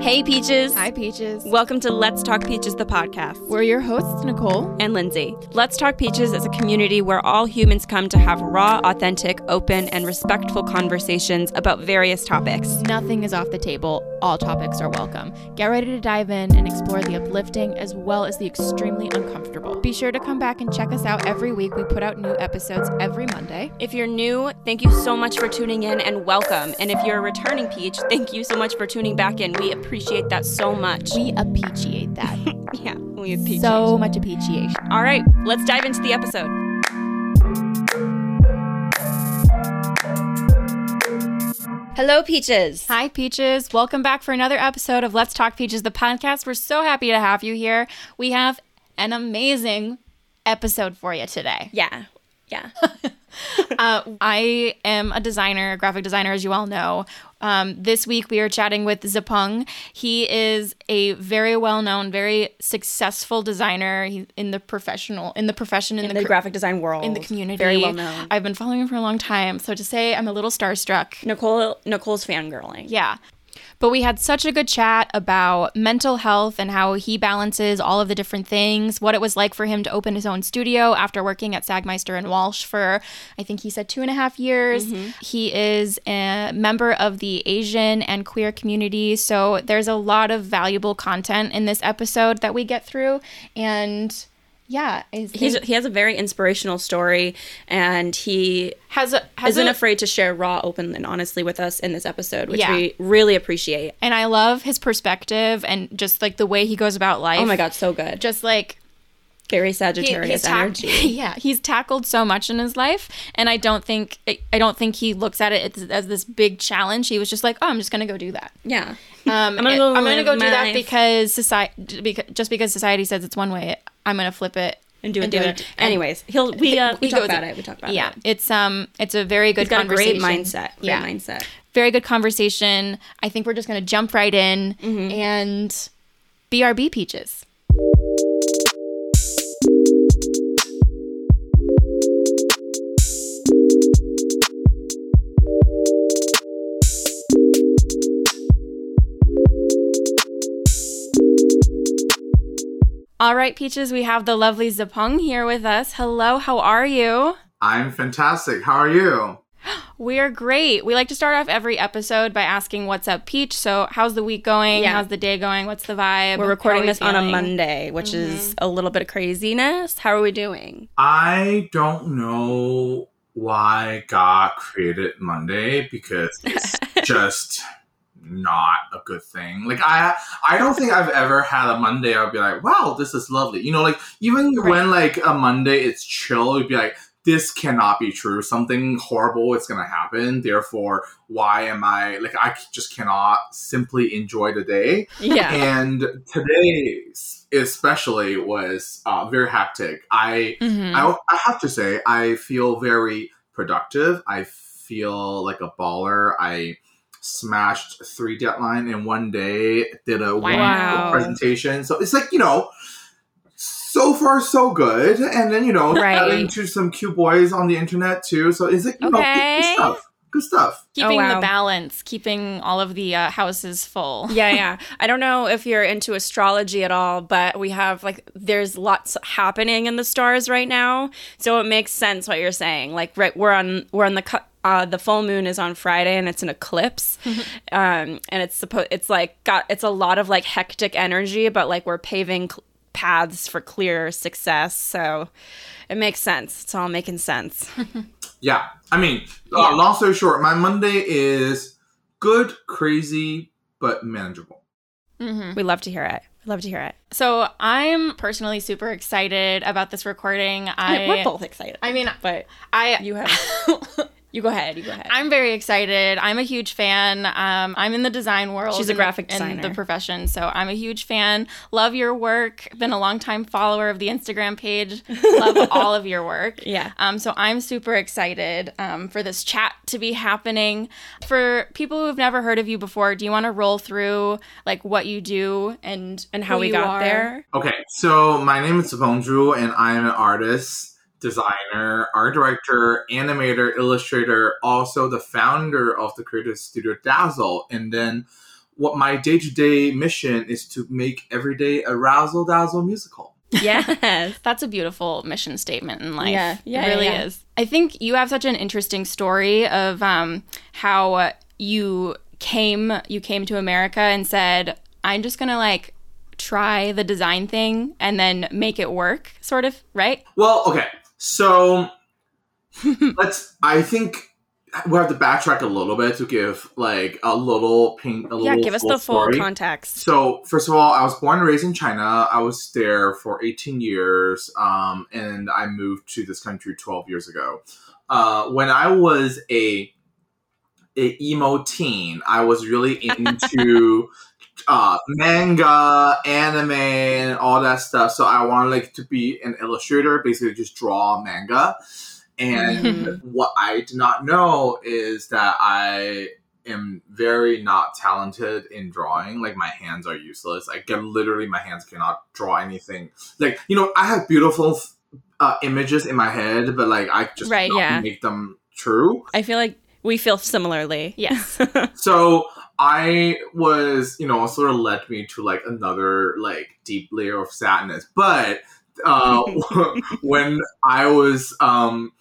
Hey, Peaches. Hi, Peaches. Welcome to Let's Talk Peaches, the podcast. We're your hosts, Nicole. and Lindsay. Let's Talk Peaches is a community where all humans come to have raw, authentic, open, and respectful conversations about various topics. Nothing is off the table. All topics are welcome. Get ready to dive in and explore the uplifting as well as the extremely uncomfortable. Be sure to come back and check us out every week. We put out new episodes every Monday. If you're new, thank you so much for tuning in and welcome. And if you're a returning Peach, thank you so much for tuning back in. We appreciate that so much. We appreciate that. yeah, we appreciate so much appreciation. All right, let's dive into the episode. Hello, Peaches. Hi, Peaches. Welcome back for another episode of Let's Talk Peaches, the podcast. We're so happy to have you here. We have an amazing episode for you today. Yeah, yeah. Uh, I am a designer, a graphic designer, as you all know. Um, this week we are chatting with Zipeng. He is a very well-known, very successful designer He's in the professional, in the profession, in, in the, the cr- graphic design world. in the community. Very well known. I've been following him for a long time, so to say I'm a little starstruck. Nicole Nicole's fangirling. Yeah. But we had such a good chat about mental health and how he balances all of the different things, what it was like for him to open his own studio after working at Sagmeister and Walsh for, I think he said two and a half years. Mm-hmm. He is a member of the Asian and queer community. So there's a lot of valuable content in this episode that we get through. And yeah, I think He's, he has a very inspirational story, and he has a, has isn't a, afraid to share raw, open, and honestly with us in this episode, which Yeah. we really appreciate. and I love his perspective and just like the way he goes about life. Oh my god, so good. Just like Very Sagittarius tack- energy. yeah, he's tackled so much in his life, and I don't think I don't think he looks at it as, as this big challenge. He was just like, "Oh, I'm just gonna go do that. Yeah. Um, I'm gonna go I'm gonna go do my that life." because society, because, just because society says it's one way, I'm gonna flip it And do it And do it. Anyways, he'll we uh, we talk about it. We talk about yeah, it. Yeah, it's um, it's a very good He's got a great conversation. mindset. Great Yeah, mindset. very good conversation. I think we're just gonna jump right in Mm-hmm. and BRB peaches. All right, Peaches, we have the lovely Zipeng here with us. Hello, how are you? I'm fantastic. How are you? We are great. We like to start off every episode by asking what's up, Peach. So, how's the week going? Yeah. How's the day going? What's the vibe? We're recording we this on a? Monday, which is mm-hmm. a little bit of craziness. How are we doing? I don't know why God created Monday because it's just not a good thing. Like I I don't think I've ever had a Monday I'd be like, wow, this is lovely. You know, like even Right. when like a Monday it's chill, it'd be like this cannot be true. Something horrible is gonna happen. Therefore, why am I like I just cannot simply enjoy the day? Yeah. and today especially was uh, very hectic i Mhm. I, I have to say i feel very productive i feel like a baller i smashed three deadline in one day did a Wow. presentation so it's like you know so far so good and then you know Right. chatting to some cute boys on the internet too so it's like you know good, Okay. good stuff good stuff keeping Oh, wow. the balance, keeping all of the uh, houses full. yeah, yeah. I don't know if you're into astrology at all, but we have like there's lots happening in the stars right now, so it makes sense what you're saying. Like, right, we're on we're on the cu- uh, the full moon is on Friday and it's an eclipse, um, and it's supposed it's like got it's a lot of like hectic energy, but like we're paving cl- paths for clear success, so it makes sense. It's all making sense. Yeah, I mean, Yeah. uh, long story short, my Monday is good, crazy, but manageable. hmm we love to hear it. We love to hear it. So I'm personally super excited about this recording. I we're both excited, I mean, but I you have you go ahead. You go ahead. I'm very excited. I'm a huge fan. Um, I'm in the design world. She's a graphic and designer. the profession, so I'm a huge fan. Love your work. Been a long time follower of the Instagram page. Love all of your work. Yeah. Um, so I'm super excited um, for this chat to be happening. For people who've never heard of you before, do you want to roll through like what you do and and how we you got are? there. Okay, so my name is Zipeng Zhu, and I am an artist, designer, art director, animator, illustrator, also the founder of the creative studio Dazzle. And then what my day to day mission is to make everyday a razzle dazzle musical. Yes. That's a beautiful mission statement in life. Yeah. Yeah, it really yeah, yeah. is. I think you have such an interesting story of um, how you came you came to America and said, "I'm just gonna like try the design thing and then make it work," sort of, right? Well, okay. So let's I think we have to backtrack a little bit to give like a little pink a little Yeah, little give us the full story. context. So, first of all, I was born and raised in China. I was there for 18 years, um, and I moved to this country 12 years ago. Uh, when I was a, a emo teen, I was really into uh, manga, anime, and all that stuff. So I wanted like to be an illustrator, basically just draw manga. And what I did not know is that I am very not talented in drawing. Like my hands are useless. I can literally my hands cannot draw anything. Like you know, I have beautiful uh, images in my head, but like I just Right, yeah. make them true. I feel like we feel similarly. Yes. So I was, you know, sort of led me to like another like deep layer of sadness. But uh, when I was um,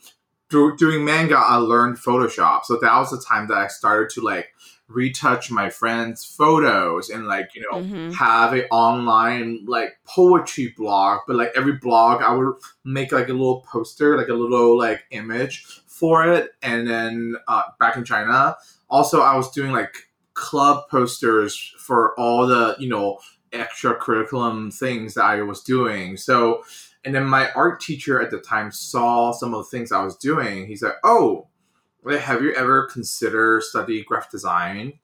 do- doing manga, I learned Photoshop. So that was the time that I started to like retouch my friends' photos and like you know Mhm. have an online like poetry blog. But like every blog, I would make like a little poster, like a little like image for it. And then uh, back in China, also I was doing like club posters for all the you know extra curriculum things that I was doing. So, and then my art teacher at the time saw some of the things I was doing. He's like, "Oh, have you ever considered study graphic design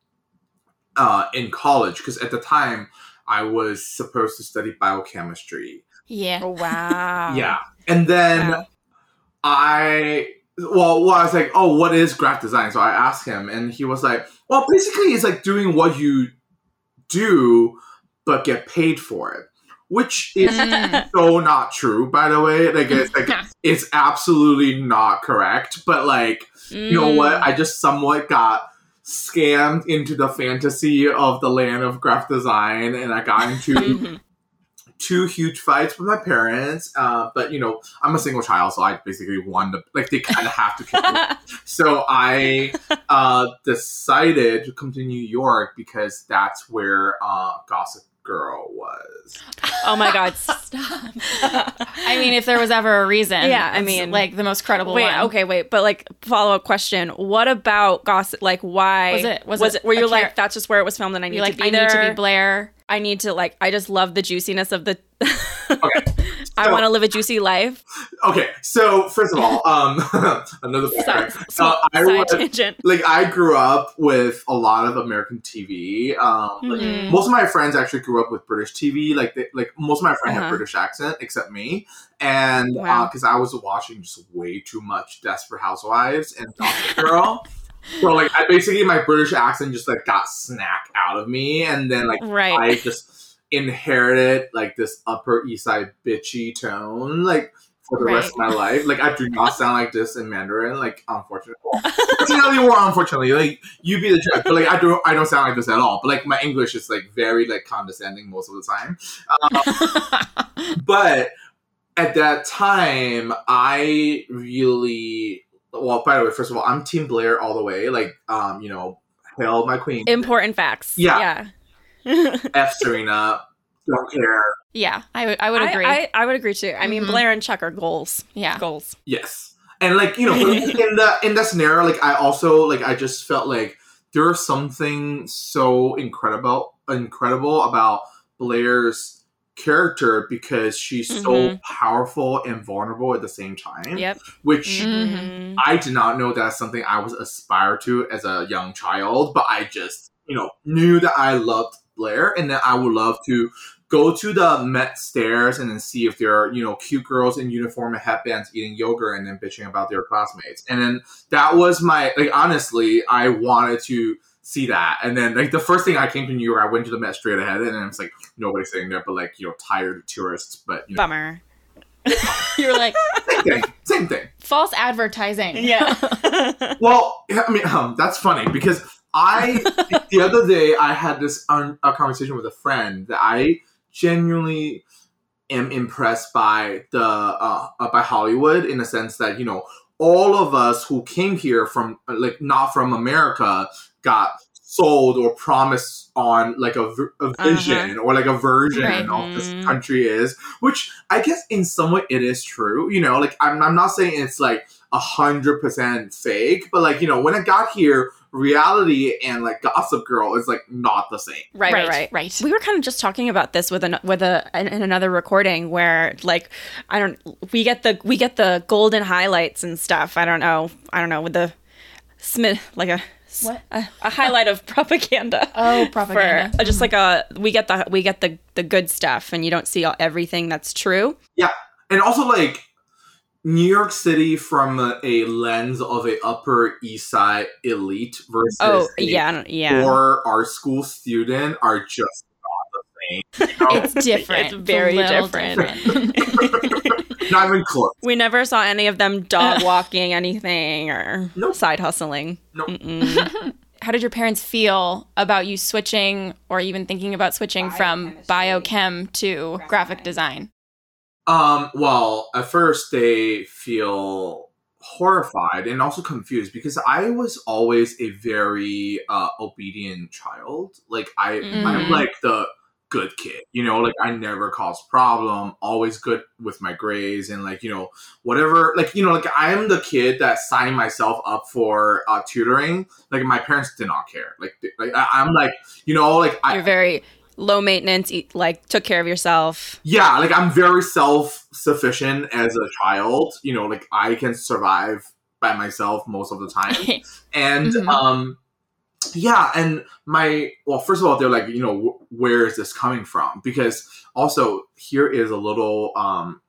uh, in college?" Because at the time I was supposed to study biochemistry. yeah. Oh, wow. Yeah, and then Wow. I well, well, I was like, "Oh, what is graphic design?" So I asked him, and he was like, "Well, basically, it's like doing what you do, but get paid for it," which is Mm. so not true. By the way, like it's like it's absolutely not correct. But like, you know what? Mm. I just somewhat got scammed into the fantasy of the land of graphic design, and I got into Mhm. Two huge fights with my parents. Uh, but you know, I'm a single child, so I basically won the like they kind of have to. Kill me. So I uh, decided to come to New York because that's where uh, Gossip Girl was. oh my God. Stop. I mean, if there was ever a reason, Yeah, I mean- like the most credible Wait, one. okay, wait, but like follow up question. What about gossip? Like, why Was it- was it Were you char- like that's just where it was filmed and I need You're to like, be I there? need to be Blair. I need to like. I just love the juiciness of the. Okay. I want to live a juicy life. Okay, so first of all, um, another Side. Uh, I side was, tangent. like I grew up with a lot of American TV. Um, like, Mhm. most of my friends actually grew up with British TV. Like, they, like most of my friends have Uh-huh. British accent except me, and Wow. because I was watching just way too much Desperate Housewives and Gossip Girl. So like, I basically my British accent just like got snack out of me, and then like Right. I just inherited like this Upper East Side bitchy tone, like for the rest of my life. Like I do not sound like this in Mandarin, like unfortunately. Fortunately or unfortunately, like you be the judge. But like I don't I don't sound like this at all. But like my English is like very like condescending most of the time. But at that time I really well, by the way, first of all, I'm Team Blair all the way. Like, um, you know, hail my queen. Important facts. Yeah. Yeah. F Serena. Don't care. Yeah, I would. I would I, agree. I, I would agree too. I mean, Mhm. Blair and Chuck are goals. yeah. Goals. Yes, and like you know, in the in that scenario, like I also like I just felt like there's something so incredible, incredible about Blair's character because she's so Mhm. powerful and vulnerable at the same time. Yep. Which Mhm. I did not know that's something I was aspire to as a young child, but I just you know knew that I loved Blair and then I would love to go to the Met stairs and then see if there are you know cute girls in uniform and headbands eating yogurt and then bitching about their classmates. And then that was my like honestly, I wanted to see that. And then like the first thing I came to New York, I went to the Met straight ahead, and then it's like nobody's sitting there, but like you know tired tourists. But you know, Bummer. You're like same thing, same thing. false advertising. Yeah. Well, I mean, um, that's funny because I the other day I had this un, a conversation with a friend that I genuinely am impressed by the uh, uh, by Hollywood in the sense that you know all of us who came here from like not from America got sold or promised on like a, a vision or like a version Right. of this Mm. country is which i guess in some way it is true you know like i'm, I'm not saying it's like a hundred percent fake but like you know when i got here reality and like gossip girl is like not the same Right, right, right, right. right. We were kind of just talking about this with an with a in, in another recording where like I don't we get the we get the golden highlights and stuff. I don't know. I don't know with the Smith like a What? a, a highlight of propaganda. Oh, For propaganda. uh, just like a we get the we get the the good stuff and you don't see all, everything that's true. Yeah, and also like New York City from a, a lens of a Upper East Side elite versus Oh yeah, I don't- yeah. poor art school student are just not the same. you know? It's different. It's very little different. not even close. we never saw any of them dog walking anything or Nope. side hustling. Nope. How did your parents feel about you switching or even thinking about switching from biochem to graphic design? Um, well, at first they feel horrified and also confused because I was always a very uh, obedient child. Like I, I'm Mhm. like the good kid, you know. Like I never caused problem, always good with my grades and like you know whatever. Like you know, like I'm the kid that signed myself up for uh, tutoring. Like my parents did not care. Like they- like I, I'm like you know like I, You're very low maintenance, eat, like took care of yourself. yeah like i'm very self-sufficient as a child you know like i can survive by myself most of the time and Mhm. um yeah and my well first of all they're like you know wh- where is this coming from because also here is a little um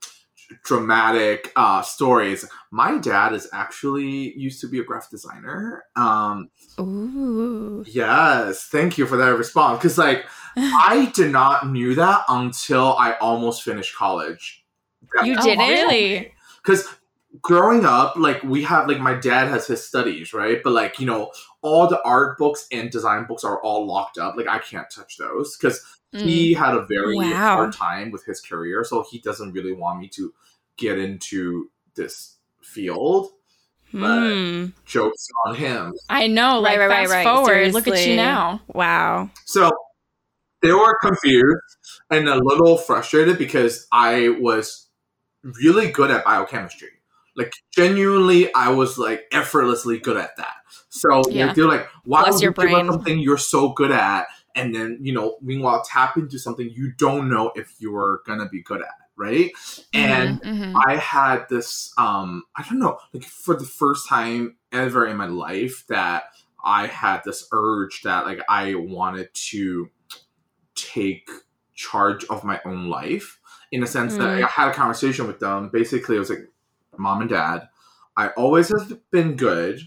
dramatic uh stories my dad is actually used to be a graphic designer um Ooh. Yes, thank you for that response. Because like I did not knew that until I almost finished college. You Oh, didn't? really? Because growing up, like we have like my dad has his studies, right? But like you know, all the art books and design books are all locked up. Like I can't touch those because he had a very Wow. hard time with his career, so he doesn't really want me to get into this field. Hmm. Jokes on him. I know. Like, Right, right, right, fast right. forward. Look at you now. Wow. So they were confused and a little frustrated because I was really good at biochemistry. Like genuinely, I was like effortlessly good at that. So Yeah. they're like, "Why Bless would your you give brain. up something you're so good at?" And then you know, meanwhile, tap into something you don't know if you're gonna be good at, right? And Mhm, mhm. I had this um I don't know, like for the first time ever in my life that I had this urge that like I wanted to take charge of my own life in a sense that Mm. I had a conversation with them. Basically, it was like, mom and dad, I always have been good,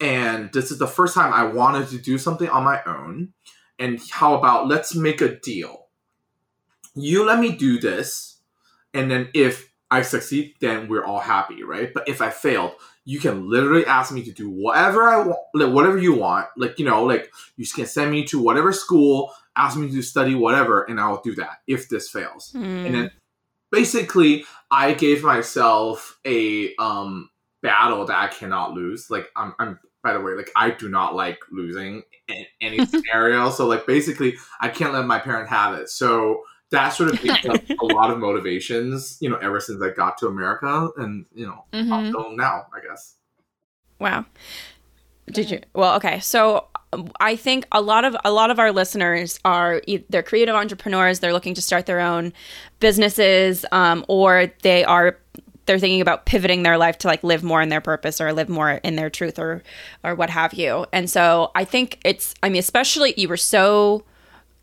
and this is the first time I wanted to do something on my own. And how about let's make a deal? You let me do this, and then if I succeed, then we're all happy, right? But if I failed, you can literally ask me to do whatever I want, like whatever you want. Like you know, like you can send me to whatever school, ask me to study whatever, and I'll do that if this fails. Hmm. And then basically, I gave myself a um battle that I cannot lose. Like I'm, I'm by the way, like I do not like losing in any scenario. So like basically, I can't let my parent have it. So that sort of picked up a lot of motivations, you know, ever since I got to America, and you know, mm-hmm. until now, I guess. Wow. Did you? Well, okay. So I think a lot of a lot of our listeners are they're creative entrepreneurs. They're looking to start their own businesses, um, or they are they're thinking about pivoting their life to like live more in their purpose or live more in their truth or or what have you. And so I think it's I mean especially you were so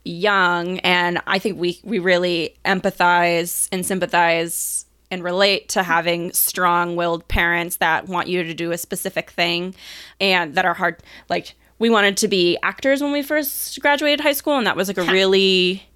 young and I think we we really empathize and sympathize and relate to having strong-willed parents that want you to do a specific thing and that are hard like we wanted to be actors when we first graduated high school and that was like a really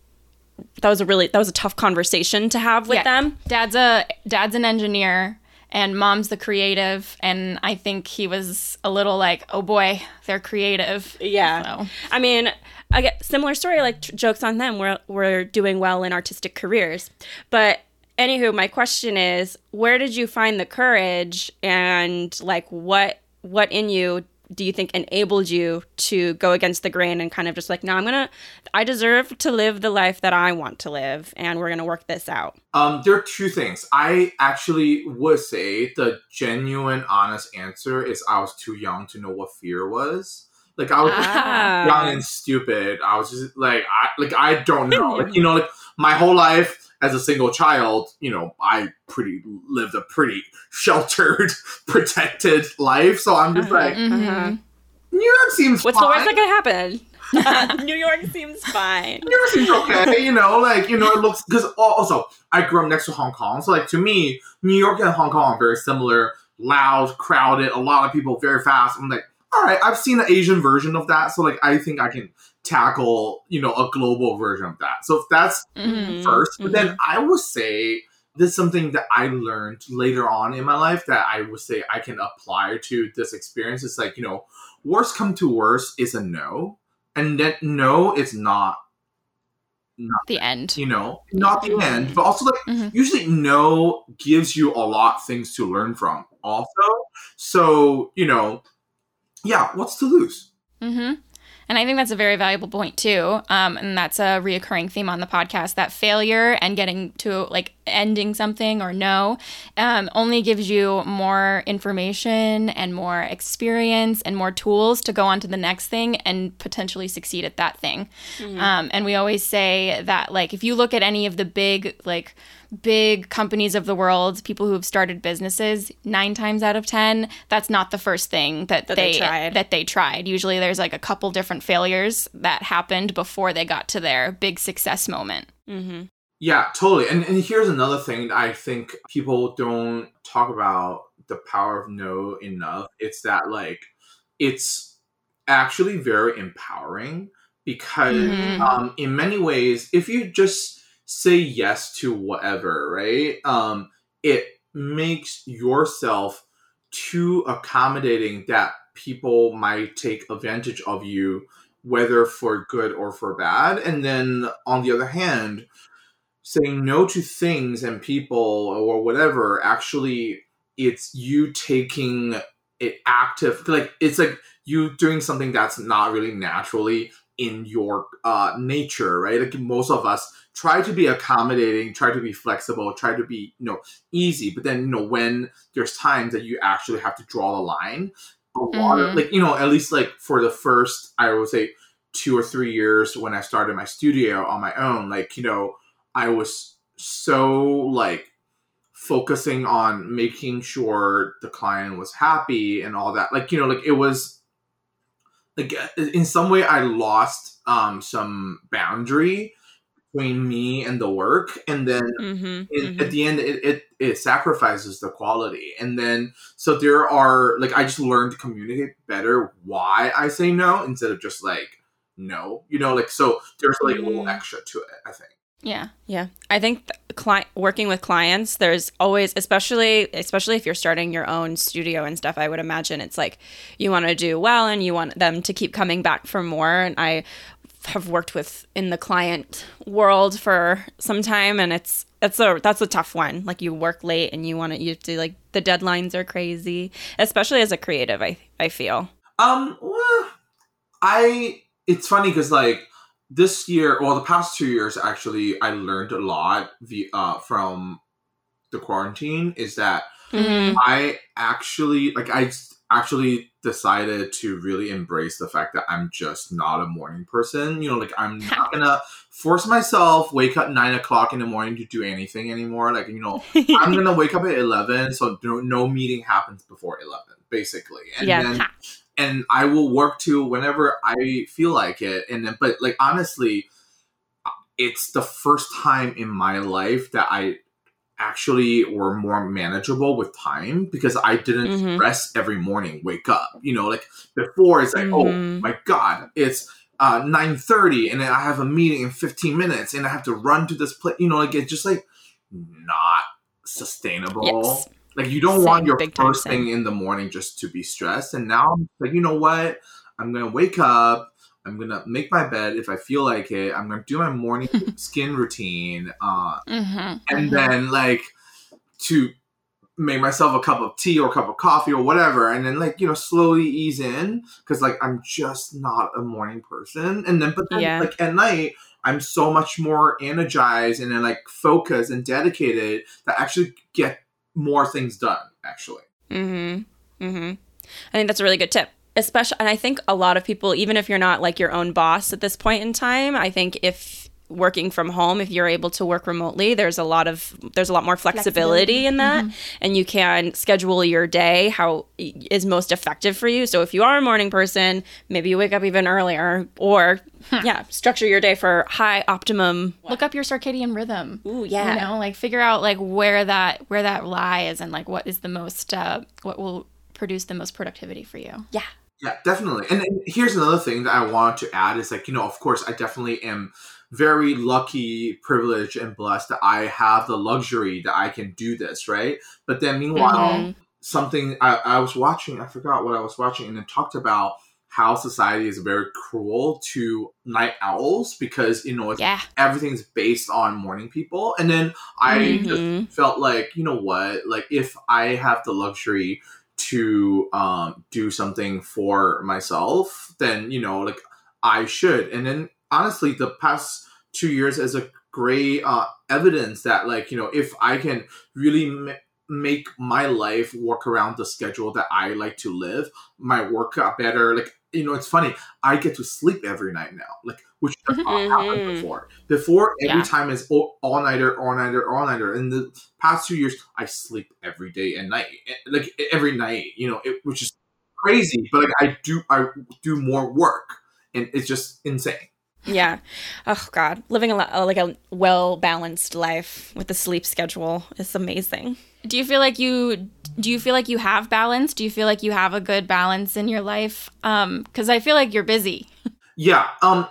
that was a really that was a tough conversation to have with Yeah. them Dad's a dad's an engineer, and mom's the creative. And I think he was a little like, oh boy, they're creative. Yeah. So. I mean, I get similar story. Like t- jokes on them. We're we're doing well in artistic careers, but anywho, my question is, where did you find the courage and like what what in you do you think enabled you to go against the grain and kind of just like, no, I'm gonna, I deserve to live the life that I want to live, and we're gonna work this out. Um, there are two things. I actually would say the genuine, honest answer is I was too young to know what fear was. Like I was Ah. young and stupid. I was just like I like I don't know. Like you know, like my whole life as a single child, you know, I pretty lived a pretty sheltered, protected life. So I'm just Uh-huh. like, Mhm. New York seems What's fine. the worst that could happen? New York seems fine. New York seems okay, you know, like you know, it looks because also I grew up next to Hong Kong, so like to me, New York and Hong Kong are very similar, loud, crowded, a lot of people, very fast. I'm like, all right, I've seen the Asian version of that, so like I think I can tackle, you know, a global version of that. So if that's Mhm. first, but then I would say this is something that I learned later on in my life that I would say I can apply to this experience. It's like, you know, worst come to worst is a no. And that no, is not not The end. you know, not the end, but also like Mhm. usually no gives you a lot things to learn from also. So, you know, yeah, what's to lose? hmm And I think that's a very valuable point too. Um, and that's a reoccurring theme on the podcast that failure and getting to like ending something or no um, only gives you more information and more experience and more tools to go on to the next thing and potentially succeed at that thing. Um, and we always say that like if you look at any of the big like big companies of the world, people who have started businesses, nine times out of ten, that's not the first thing that, That they they, tried. that they tried. Usually there's like a couple different failures that happened before they got to their big success moment. Mm-hmm. Yeah, totally. And and here's another thing I think people don't talk about the power of no enough. It's that like it's actually very empowering because Mhm. um in many ways if you just say yes to whatever, right? Um it makes yourself too accommodating that people might take advantage of you whether for good or for bad. And then on the other hand, saying no to things and people or whatever actually it's you taking it active like it's like you doing something that's not really naturally in your uh, nature right like most of us try to be accommodating try to be flexible try to be you know easy but then you know when there's times that you actually have to draw the line lot of Mhm. like you know at least like for the first i would say two or three years when i started my studio on my own like you know I was so like focusing on making sure the client was happy and all that. Like, you know, like it was like uh, in some way I lost um some boundary between me and the work and then Mm-hmm. it, at the end it, it it sacrifices the quality and then so there are like i just learned to communicate better why i say no instead of just like no you know like so there's like a little Mm. extra to it i think Yeah. Yeah, I think th- cli- working with clients, there's always, especially especially if you're starting your own studio and stuff. I would imagine it's like you want to do well and you want them to keep coming back for more. And I have worked with in the client world for some time, and it's it's a that's a tough one. Like you work late and you want to you have to like the deadlines are crazy, especially as a creative. I I feel. Um, well, I it's funny because like this year, well, the past two years actually, I learned a lot the uh from the quarantine. Is that Mm-hmm. I actually like I actually decided to really embrace the fact that I'm just not a morning person. You know, like I'm not gonna force myself wake up nine o'clock in the morning to do anything anymore. Like you know, I'm gonna wake up at eleven, so no, no meeting happens before eleven, basically. And Yeah. then and I will work to whenever I feel like it. And then, but like honestly, it's the first time in my life that I actually were more manageable with time because I didn't Mhm. stress every morning, wake up. You know, like before it's like, oh Mhm. my god, it's uh 9:30 and I have a meeting in 15 minutes and I have to run to this place. You know, like it's just like not sustainable. Yes. Like you don't Same, want your first same. thing in the morning just to be stressed. And now I'm like, you know what? I'm gonna wake up. I'm gonna make my bed if I feel like it. I'm gonna do my morning skin routine, uh, Mm-hmm. and then like to make myself a cup of tea or a cup of coffee or whatever, and then like you know slowly ease in because like I'm just not a morning person. And then but then Yeah. like at night. I'm so much more energized and then like focused and dedicated that I actually get more things done actually. Mm-hmm. Mm-hmm. I think that's a really good tip. Especially, and I think a lot of people, even if you're not like your own boss at this point in time, I think if working from home, if you're able to work remotely, there's a lot of there's a lot more flexibility, Flexibility. in that, and you can schedule your day how is most effective for you. So if you are a morning person, maybe you wake up even earlier, or yeah, structure your day for high optimum. Look up your circadian rhythm. Ooh, yeah. You know, like figure out like where that where that lies and like what is the most uh what will produce the most productivity for you. yeah. Yeah, definitely. And, and here's another thing that I want to add is like, you know, of course, I definitely am very lucky, privileged, and blessed that I have the luxury that I can do this, right? But then meanwhile, Mhm. something I, I was watching, I forgot what I was watching, and it talked about how society is very cruel to night owls because, you know, it's Yeah. everything's based on morning people. And then I Mhm. just felt like, you know what, like if I have the luxury to um, do something for myself, then, you know, like I should. And then honestly, the past two years is a great uh, evidence that, like, you know, if I can really ma- make my life work around the schedule that I like to live, my work got better. Like, you know, it's funny. I get to sleep every night now, like, which does not happen Mhm. before. Before, every Yeah. time is all nighter, all nighter, all nighter. In the past two years, I sleep every day and night, eh, like every night. You know, it, which is crazy. But like, I do, I do more work, and it's just insane. Yeah. Oh God, living a li- like a well balanced life with a sleep schedule is amazing. Do you feel like you do you feel like you have balance? Do you feel like you have a good balance in your life? Um cuz I feel like you're busy. Yeah. Um.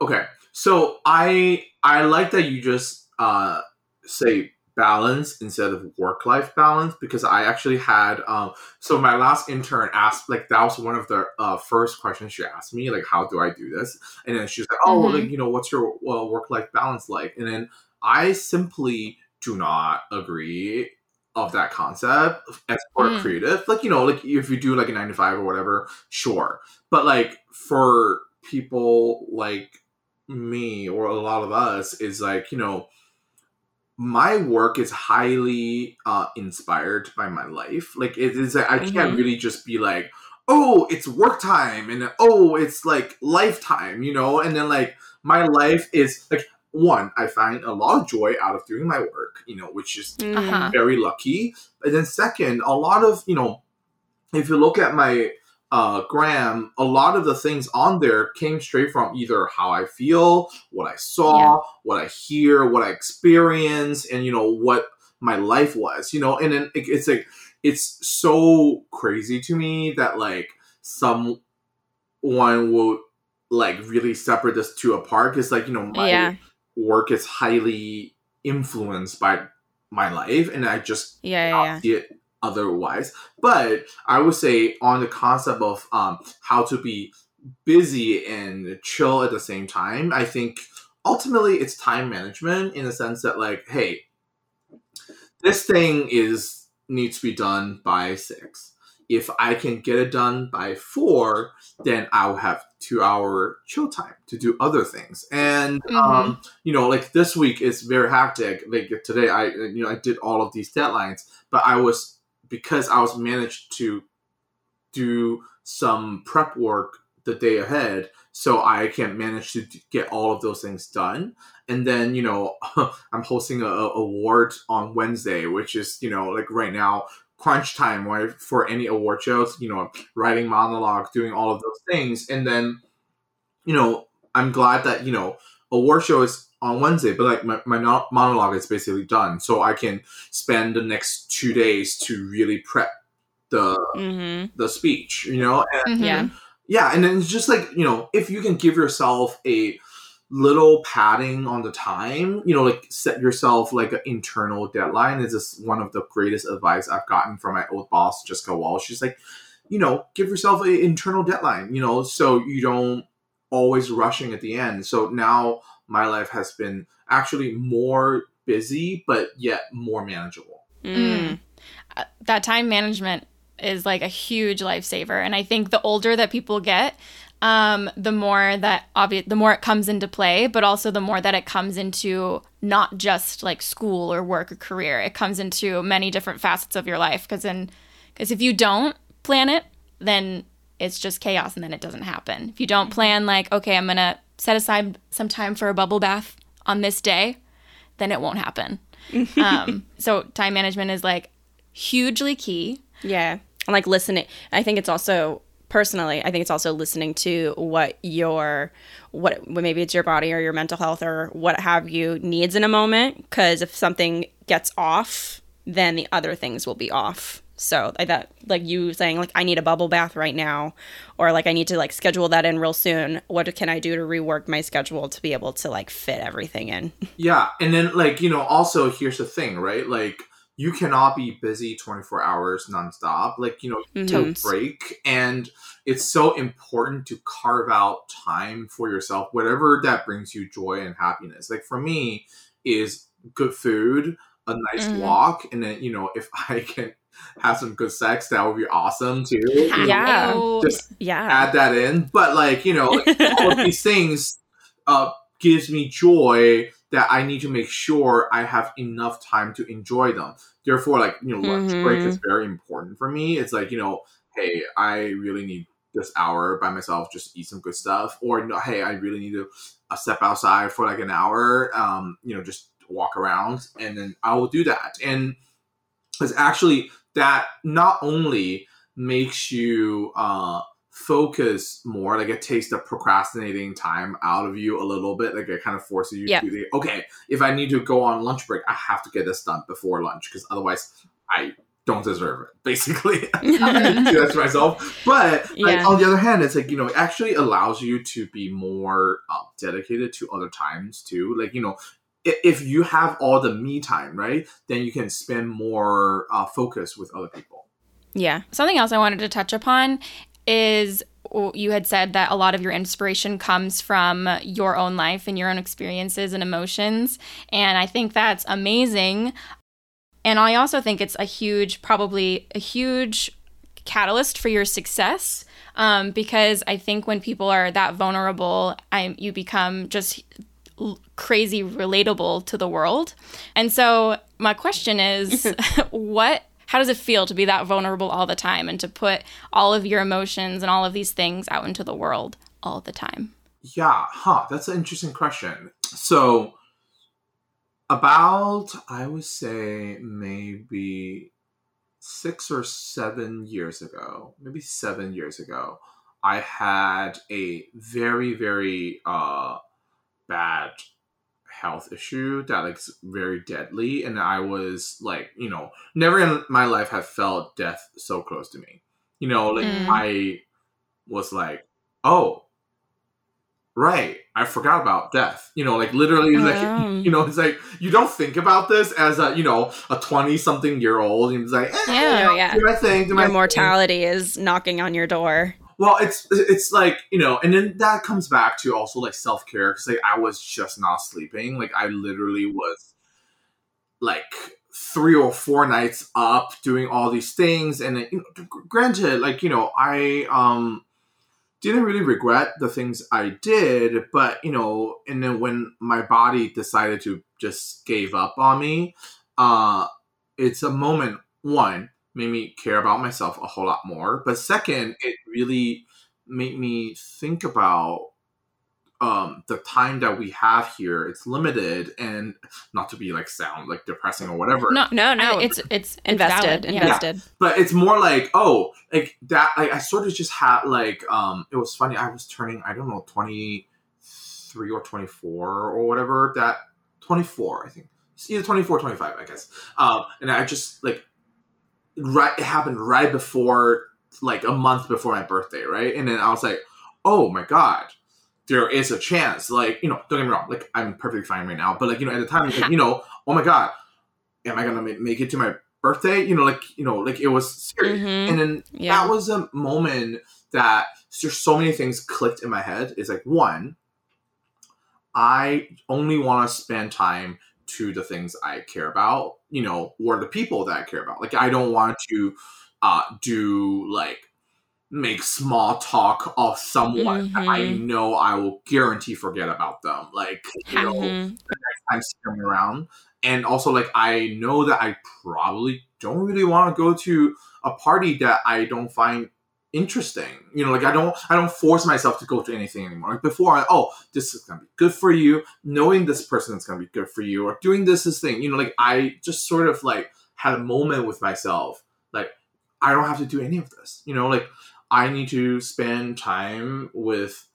Okay. So I I like that you just uh say balance instead of work life balance because I actually had um. So my last intern asked like that was one of the uh, first questions she asked me like how do I do this and then she's like oh well, Mhm. like you know what's your well, work life balance like and then I simply do not agree of that concept as for Mm. creative like you know like if you do like a nine to five or whatever sure but like for people like me or a lot of us is like you know my work is highly uh inspired by my life like it is i can't Mhm. really just be like oh it's work time and oh it's like lifetime you know and then like my life is like one i find a lot of joy out of doing my work you know which is Mm. Uh-huh. very lucky. And then second, a lot of you know, if you look at my uh, gram, a lot of the things on there came straight from either how I feel, what I saw, what I hear, what I experience, and you know what my life was. You know, and then it, it's like it's so crazy to me that like someone will like really separate this two apart because like you know my Yeah. work is highly influenced by my life and i just Yeah. not Yeah. see it otherwise. But i would say on the concept of um, how to be busy and chill at the same time i think ultimately it's time management in the sense that like hey this thing is needs to be done by six. If i can get it done by four then i'll have two hour chill time to do other things. And um, you know like this week is very hectic. Like today i you know i did all of these deadlines but i was because i was managed to do some prep work the day ahead so i can manage to get all of those things done. And then you know i'm hosting a, a award on wednesday which is you know like right now crunch time right for any award shows you know writing monologue doing all of those things. And then you know i'm glad that you know award show is on wednesday but like my, my monologue is basically done so i can spend the next two days to really prep the Mm-hmm. the speech you know and Mhm. Yeah. yeah and then it's just like you know if you can give yourself a little padding on the time you know like set yourself like an internal deadline is just one of the greatest advice i've gotten from my old boss jessica Walsh. she's like you know give yourself an internal deadline you know so you don't always rushing at the end. So now my life has been actually more busy but yet more manageable. Mm. Uh, that time management is like a huge lifesaver and i think the older that people get um, the more that obvious the more it comes into play but also the more that it comes into not just like school or work or career. It comes into many different facets of your life because then because if you don't plan it then it's just chaos and then it doesn't happen if you don't plan like okay i'm gonna set aside some time for a bubble bath on this day then it won't happen um, so time management is like hugely key Yeah. And like listening. I think it's also personally, I think it's also listening to what your what maybe it's your body or your mental health or what have you needs in a moment cuz if something gets off, then the other things will be off. So I thought like you saying like I need a bubble bath right now or like I need to like schedule that in real soon. What can I do to rework my schedule to be able to like fit everything in? Yeah, and then like you know, also here's the thing, right? Like you cannot be busy 24 hours nonstop. Like you know, you take Mhm. a break, and it's so important to carve out time for yourself, whatever that brings you joy and happiness. Like for me, is good food, a nice Mhm. walk, and then you know, if I can have some good sex, that would be awesome too. Yeah. Just Yeah. add that in. But like, you know, all of these things uh, gives me joy that I need to make sure I have enough time to enjoy them. Therefore, like, you know, lunch break Mhm. is very important for me. It's like, you know, hey, I really need this hour by myself just to eat some good stuff. Or, you know, hey, I really need to uh, step outside for like an hour, um, you know, just walk around. And then I will do that. And it's actually that not only makes you uh, focus more, like it takes the procrastinating time out of you a little bit. Like it kind of forces you Yeah. to think, okay, if I need to go on lunch break, I have to get this done before lunch because otherwise I don't deserve it. Basically, that to myself. But like, on the other hand, it's like you know, it actually allows you to be more uh, dedicated to other times too. Like you know, if you have all the me time, right, then you can spend more uh, focus with other people. yeah. Something else I wanted to touch upon is you had said that a lot of your inspiration comes from your own life and your own experiences and emotions. And I think that's amazing. And I also think it's a huge, probably a huge catalyst for your success. Um, because I think when people are that vulnerable, I, you become just crazy relatable to the world. And so my question is what how does it feel to be that vulnerable all the time and to put all of your emotions and all of these things out into the world all the time? Yeah, huh? That's an interesting question. So, about I would say maybe six or seven years ago, maybe seven years ago, I had a very very uh bad health issue that like very deadly and i was like you know never in my life have felt death so close to me you know like Mm. i was like oh right i forgot about death you know like literally like Oh. you know it's like you don't think about this as a you know a 20 something year old and it's like eh, Yeah, you know, yeah. do my thing my Your thing. mortality is knocking on your door. Well, it's it's like you know, and then that comes back to also like self care because like I was just not sleeping. Like I literally was like three or four nights up doing all these things, and you know, granted, like you know, I um didn't really regret the things I did, but you know, and then when my body decided to just gave up on me, uh, it's a moment one made me care about myself a whole lot more. But second, it really made me think about um, the time that we have here. It's limited, and not to be like sound like depressing or whatever. No, No, no, I- it's it's it's invested. Yeah. invested. but it's more like oh like that like i sort of just had like um it was funny i was turning i don't know 23 or 24 or whatever that 24 i think it's either 24 25 i guess um and i just like right it happened right before like a month before my birthday right and then i was like oh my god there is a chance. Like, you know, don't get me wrong, like I'm perfectly fine right now, but like, you know, at the time, like, you know, oh my god, am I gonna make it to my birthday? You know, like, you know, like it was serious. Mhm. And then Yeah. that was a moment that there's so many things clicked in my head. Is like one, I only want to spend time to the things I care about, you know, or the people that I care about. Like I don't want to uh do like make small talk of someone that I know I will guarantee forget about them. Like you know, Mhm. I'm sitting around. And also, like, I know that I probably don't really want to go to a party that I don't find interesting. You know, like I don't, I don't force myself to go to anything anymore. Like before, I, oh, this is gonna be good for you. Knowing this person is gonna be good for you, or doing this this thing. You know, like I just sort of like had a moment with myself. Like I don't have to do any of this. You know, like I need to spend time with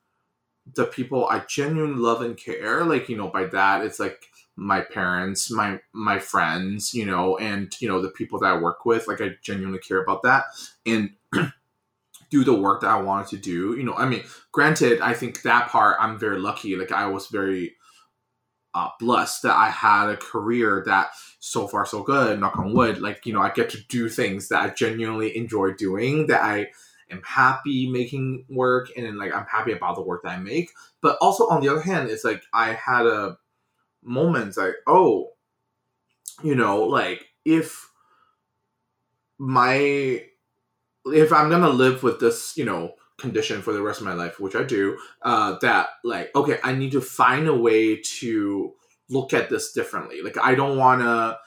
the people I genuinely love and care. Like, you know, by that it's like my parents, my my friends, you know, and you know, the people that I work with. Like I genuinely care about that. And do the work that I wanted to do. You know, I mean, granted, I think that part I'm very lucky. Like I was very uh, blessed that I had a career that so far so good. Knock on wood. Like you know, I get to do things that I genuinely enjoy doing. That I am happy making work, and like I'm happy about the work that I make. But also on the other hand, it's like I had a moments like oh, you know, like if my if I'm gonna live with this, you know, condition for the rest of my life, which I do, uh, that like, okay, I need to find a way to look at this differently. Like, I don't want to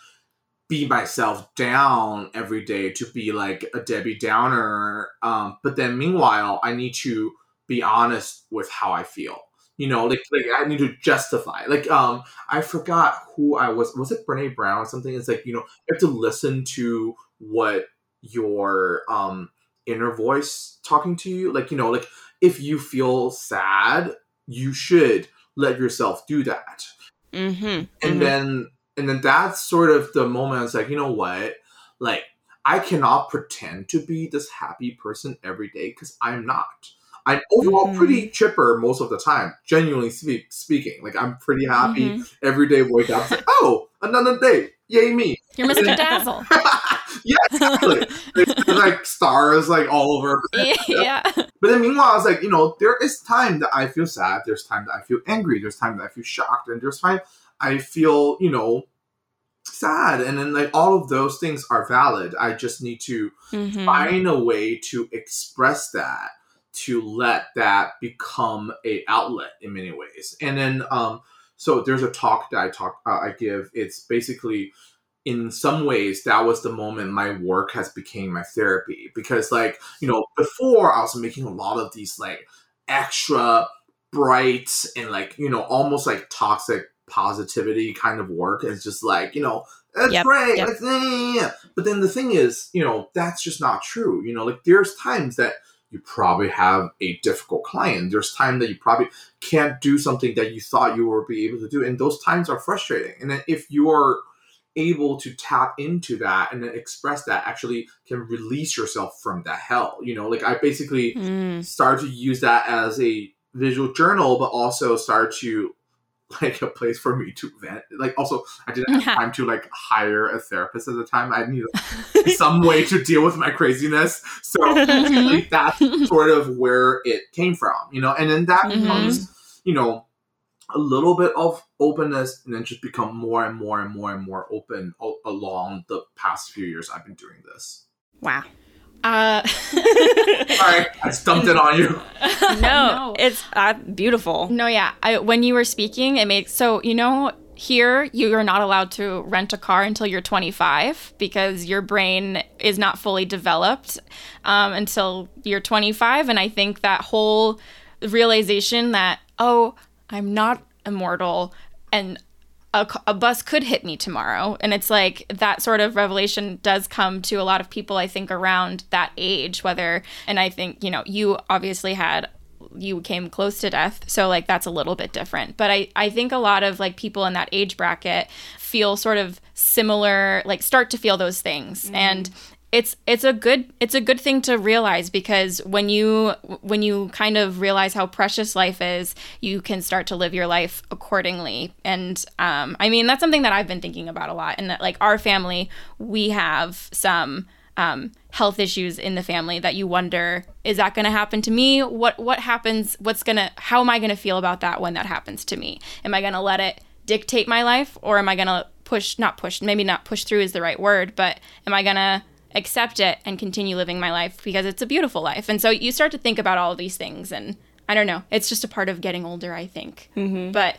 be myself down every day to be like a Debbie Downer. Um, but then meanwhile, I need to be honest with how I feel. You know, like like I need to justify. Like um, I forgot who I was. Was it Brene Brown or something? It's like you know, you have to listen to what your um inner voice talking to you like you know like if you feel sad you should let yourself do that Mhm. and Mhm. then and then that's sort of the moment it's like you know what like i cannot pretend to be this happy person every day because i'm not i'm overall Mhm. pretty chipper most of the time genuinely speak, speaking like i'm pretty happy Mhm. every day wake up like, oh another day yay me You're Mr. Dazzle. yeah exactly There's, like stars like all over yeah. but then meanwhile, I was like, you know, there is time that I feel sad. There's time that I feel angry. There's time that I feel shocked. And there's time I feel, you know, sad. And then like all of those things are valid. I just need to Mhm. find a way to express that, to let that become a outlet in many ways. And then um so there's a talk that I talk uh, I give. It's basically in some ways that was the moment my work has became my therapy. Because like you know before i was making a lot of these like extra bright and like you know almost like toxic positivity kind of work. It's just like you know that's Yep, great yep. but then the thing is you know that's just not true. You know like there's times that you probably have a difficult client. There's time that you probably can't do something that you thought you were be able to do. And those times are frustrating. And then if you're able to tap into that and then express that actually can release yourself from the hell you know like i basically Mm. started to use that as a visual journal but also started to like a place for me to vent like also i didn't have time to like hire a therapist at the time i needed some way to deal with my craziness so Mhm. that's sort of where it came from you know and then that Mhm. becomes you know a little bit of openness and then just become more and more and more and more open o- along the past few years I've been doing this. Wow. Uh, Sorry, I stumped it on you. No, it's uh, beautiful. No, yeah. I, when you were speaking, it made so you know here you are not allowed to rent a car until you're 25 because your brain is not fully developed um, until you're 25, and I think that whole realization that oh, I'm not immortal and a, a, bus could hit me tomorrow. And it's like that sort of revelation does come to a lot of people, I think, around that age, whether, and I think, you know, you obviously had. You came close to death, so like that's a little bit different. But I, I think a lot of like people in that age bracket feel sort of similar, like start to feel those things. Mm. And it's it's a good it's a good thing to realize because when you when you kind of realize how precious life is you can start to live your life accordingly. And um, i mean that's something that i've been thinking about a lot. And that like our family we have some um, health issues in the family that you wonder is that going to happen to me? What what happens what's to how am i going to feel about that when that happens to me? Am i going to let it dictate my life or am i going to push not push maybe not push through is the right word but am i going to accept it and continue living my life because it's a beautiful life. And so you start to think about all these things and I don't know, it's just a part of getting older, I think. Mm-hmm. But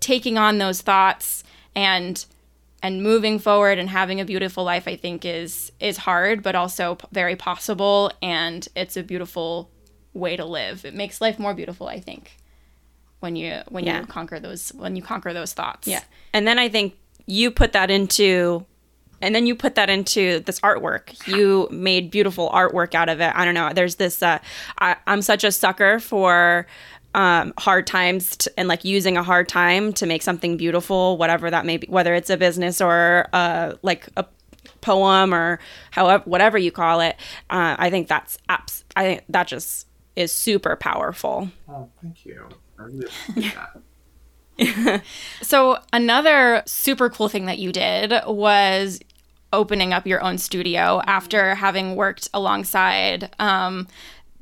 taking on those thoughts and and moving forward and having a beautiful life I think is is hard but also p- very possible and it's a beautiful way to live. It makes life more beautiful, I think. When you when yeah. you conquer those when you conquer those thoughts. Yeah. And then I think you put that into and then you put that into this artwork. You made beautiful artwork out of it. I don't know. There's this uh, I, i'm such a sucker for um, hard times t- and like using a hard time to make something beautiful whatever that may be whether it's a business or uh, like a poem or however whatever you call it uh, i think that's i think that just is super powerful. Oh thank you. I really appreciate that. So another super cool thing that you did was opening up your own studio after having worked alongside um,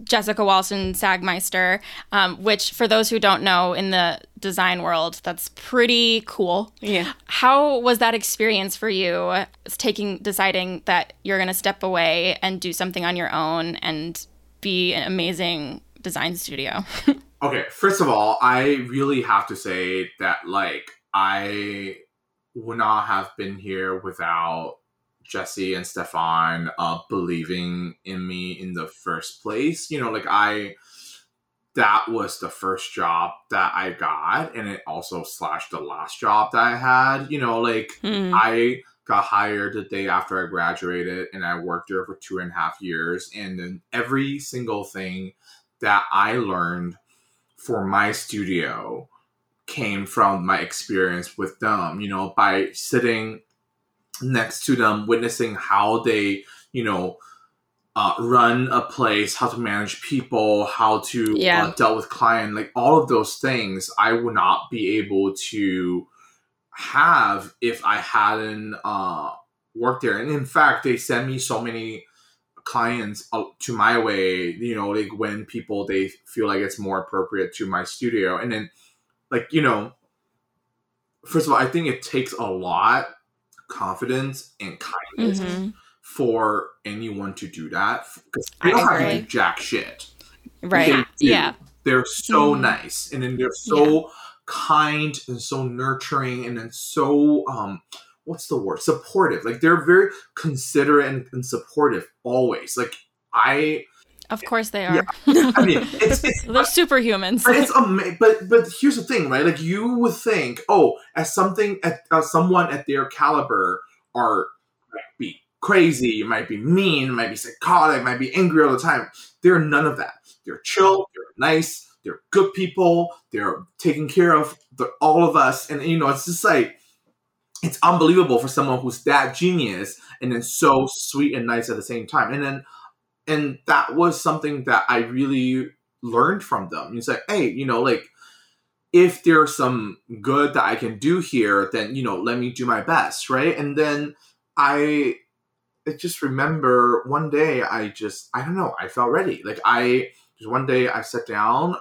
Jessica Walsh and Sagmeister, um, which for those who don't know in the design world, that's pretty cool. Yeah. How was that experience for you taking deciding that you're going to step away and do something on your own and be an amazing design studio? okay, first of all, I really have to say that like I would not have been here without Jesse and Stefan uh, believing in me in the first place. You know, like I, that was the first job that I got, and it also slashed the last job that I had. You know, like mm. I got hired the day after I graduated, and I worked there for two and a half years, and then every single thing that I learned for my studio came from my experience with them you know by sitting next to them, witnessing how they, you know, uh, run a place, how to manage people, how to yeah. uh, deal with client, like all of those things, I would not be able to have if I hadn't uh, worked there. And in fact, they send me so many clients uh, to my way. You know, like when people they feel like it's more appropriate to my studio, and then like you know, first of all, I think it takes a lot confidence and kindness mm-hmm. for anyone to do that because they don't have to do jack shit. Right. Yeah. They're so mm. nice and then they're so yeah. kind and so nurturing and then so um what's the word supportive like they're very considerate and, and supportive always like i of course they are. Yeah. I mean, it's, it's they're superhumans. But it's ama- but but here's the thing, right? Like you would think, oh, as something, at, uh, someone at their caliber are might be crazy, might be mean, might be psychotic, might be angry all the time. They're none of that. They're chill. They're nice. They're good people. They're taking care of the, all of us, and you know, it's just like it's unbelievable for someone who's that genius and then so sweet and nice at the same time. And then and that was something that I really learned from them. It's like, hey, you know, like if there's some good that I can do here, then you know, let me do my best, right? And then I, I just remember one day I just I don't know I felt ready. Like I just one day I sat down,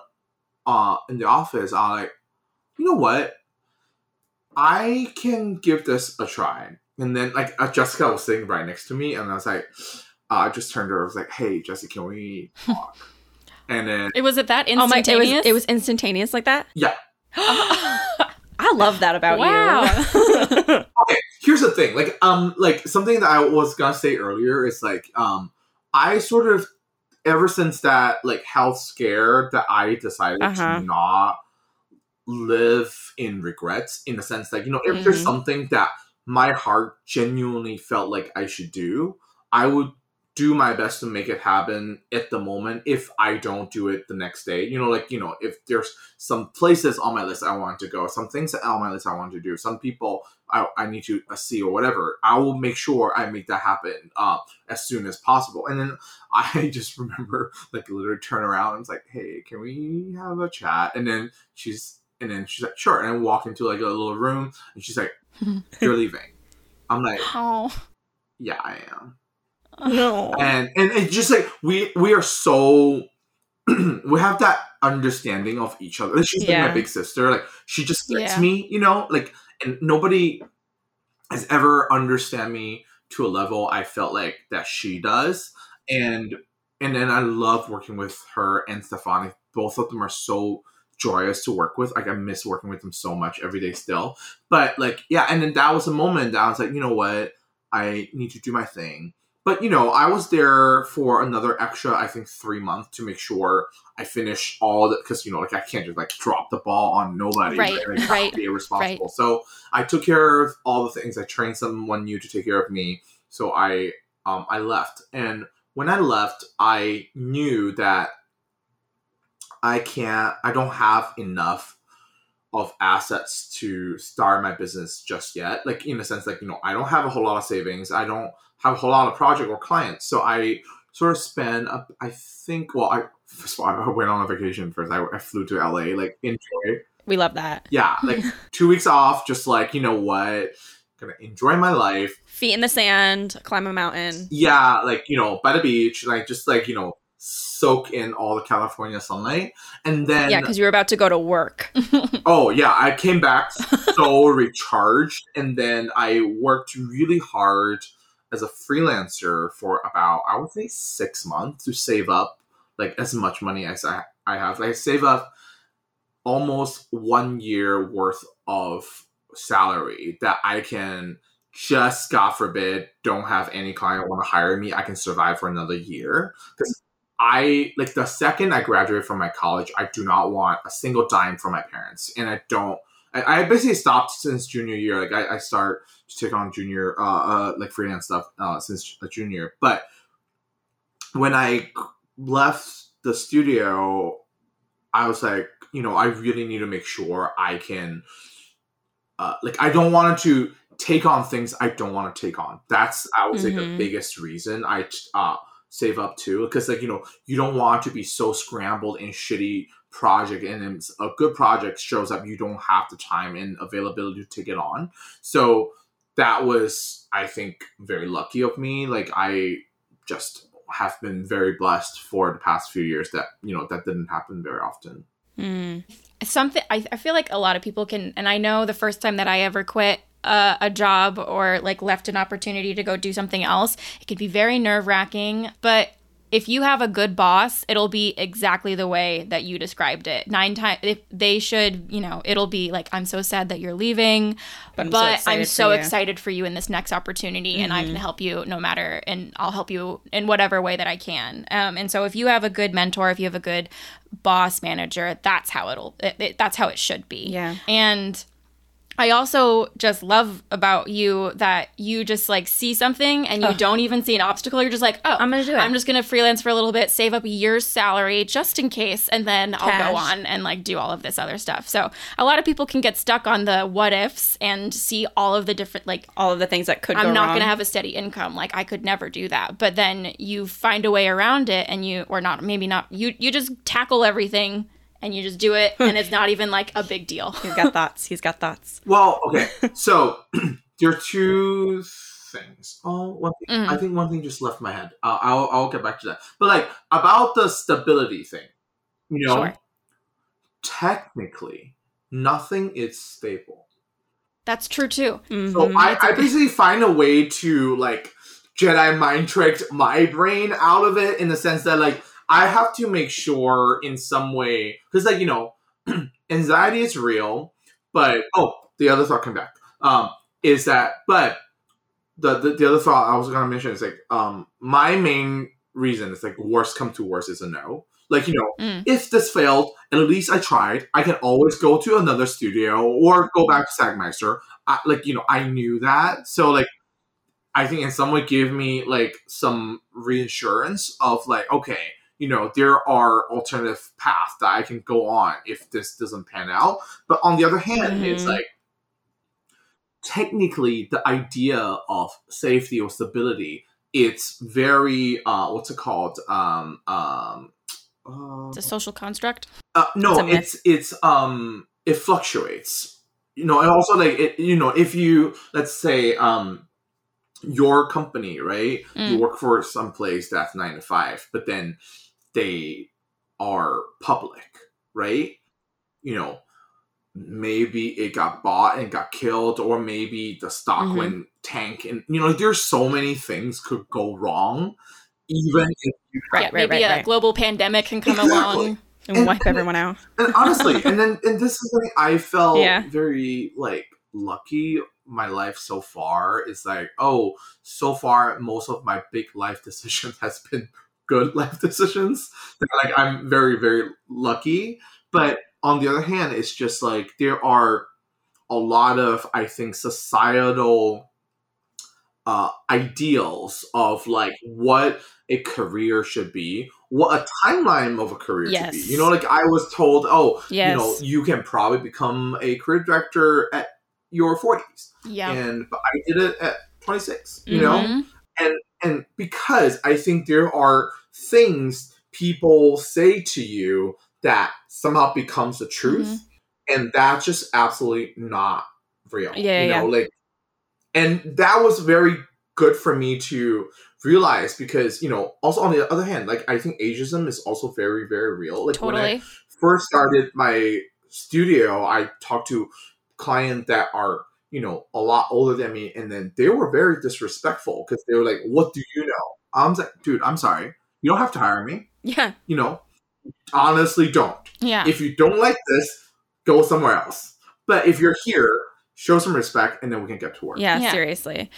uh, in the office. I like, you know what, I can give this a try. And then like uh, Jessica was sitting right next to me, and I was like uh, I just turned to her. I was like, "Hey, Jesse, can we talk?" and then it was it that instantaneous. Oh my, it was, it was instantaneous like that. Yeah. I love that about wow. you. okay, here's the thing. Like, um, like something that I was gonna say earlier is like, um, I sort of ever since that like health scare that I decided uh-huh. to not live in regrets in the sense that you know if mm-hmm. there's something that my heart genuinely felt like I should do, I would do my best to make it happen at the moment if I don't do it the next day. You know, like, you know, if there's some places on my list I want to go, some things on my list I want to do, some people I, I need to uh, see or whatever, I will make sure I make that happen uh, as soon as possible. And then I just remember, like, literally turn around and it's like, hey, can we have a chat? And then she's, and then she's like, sure. And I walk into like a little room and she's like, you're leaving. I'm like, Oh. yeah, I am No. and and it's just like we we are so we have that understanding of each other. She's like Yeah. my big sister. Like she just gets Yeah. me, you know. Like and nobody has ever understand me to a level I felt like that she does. And and then I love working with her and Stefani. Both of them are so joyous to work with. Like I miss working with them so much every day still. But like yeah, and then that was a moment that I was like, you know what, I need to do my thing. But you know, I was there for another extra, I think, three months to make sure I finish all the because you know, like I can't just like drop the ball on nobody, Right, Like, right, be irresponsible. So I took care of all the things. I trained someone new to take care of me. So I um I left, and when I left, I knew that I can't. I don't have enough of assets to start my business just yet. Like in a sense, like you know, I don't have a whole lot of savings. I don't have a whole lot of project or clients. So I sort of spend. A, I think. Well, I first of all, I went on a vacation first. I, I flew to LA. Like enjoy. we love that. Yeah, like two weeks off. Just like you know what, gonna enjoy my life. Feet in the sand, climb a mountain. Yeah, like you know, by the beach. Like just like you know, soak in all the California sunlight, and then Yeah, because you were about to go to work. Oh yeah, I came back so recharged, and then I worked really hard as a freelancer for about I would say six months to save up like as much money as I I have. I save up almost one year worth of salary that I can just God forbid don't have any client want to hire me. I can survive for another year because I like the second I graduate from my college, I do not want a single dime from my parents, and I don't. I, I basically stopped since junior year. Like I, I start to take on junior, uh, uh, like freelance stuff uh, since a junior. But when I left the studio, I was like, you know, I really need to make sure I can. Uh, like I don't want to take on things I don't want to take on. That's I would say the Mhm. biggest reason I uh, save up to because like you know you don't want to be so scrambled in shitty project and a good project shows up you don't have the time and availability to take it on so that was i think very lucky of me like i just have been very blessed for the past few years that you know that didn't happen very often Mm. something I, I feel like a lot of people can and i know the first time that i ever quit uh, a job or like left an opportunity to go do something else it could be very nerve-wracking but if you have a good boss it'll be exactly the way that you described it nine times if they should you know it'll be like i'm so sad that you're leaving But but I'm i'm so so, excited for you." excited for you in this next opportunity and i can help you no matter and i'll help you in whatever way that i can um, and so if you have a good mentor if you have a good boss manager that's how it'll it, it- that's how it should be Yeah. and I also just love about you that you just like see something and you don't even see an obstacle. You're just like, oh, I'm gonna do it. I'm just gonna freelance for a little bit, save up a year's salary just in case, and then I'll go on and like do all of this other stuff. So a lot of people can get stuck on the what ifs and see all of the different like All of the things that could I'm go not wrong. going to have a steady income. Like I could never do that. But then you find a way around it and you or not maybe not you you just tackle everything and you just do it and it's not even like a big deal. He's got thoughts. He's got thoughts. well okay so there are two things oh one thing, Mhm. i think one thing just left my head uh, I'll, I'll get back to that but like about the stability thing you know Sure. technically nothing is stable That's true too. So Mhm. I, I basically find a way to like Jedi mind tricked my brain out of it in the sense that like I have to make sure in some way because like you know anxiety is real, but oh the other thought came back. Um is that but the, the the other thought I was gonna mention is like um my main reason is like worst come to worst is a no. Like you know Mm. if this failed at least I tried. I can always go to another studio or go back to Sagmeister. I, like you know I knew that. So like I think in some way gave me like some reassurance of like, okay, you know, there are alternative paths that I can go on if this doesn't pan out. But on the other hand, it's Mhm. like technically the idea of safety or stability, it's very uh what's it called? Um um uh, It's a social construct. uh, no, It's it's it's um it fluctuates. You know, and also like it, you know, if you let's say um your company, right? You Mm. work for some place that's nine to five, but then they are public, right? You know, maybe it got bought and got killed, or maybe the stock Mhm. went tank, and you know, there's so many things could go wrong. Even if you Right, yeah, right, maybe right, a right. global pandemic can come Exactly. along. and wipe everyone out. and honestly, and then and this is like I felt Yeah. very like lucky. My life so far is like oh, so far most of my big life decisions has been good life decisions. Like I'm very very lucky, but on the other hand, it's just like there are a lot of I think societal uh, ideals of like what a career should be, what a timeline of a career should be. You know, like I was told, oh, Yes. you know, you can probably become a creative director at your 40s. Yeah. And but I did it at 26, you know? Mhm. And because I think there are things people say to you that somehow becomes the truth, mm-hmm. and that's just absolutely not real. Yeah, you yeah, know, like, and that was very good for me to realize because you know also on the other hand like i think ageism is also very very real. Like when i first started my studio i talked to clients that are you know a lot older than me and then they were very disrespectful because they were like what do you know? I'm like dude i'm sorry. You don't have to hire me. Yeah. you know honestly don't. Yeah. if you don't like this go somewhere else. But if you're here show some respect and then we can get to work Yeah, Yeah. seriously.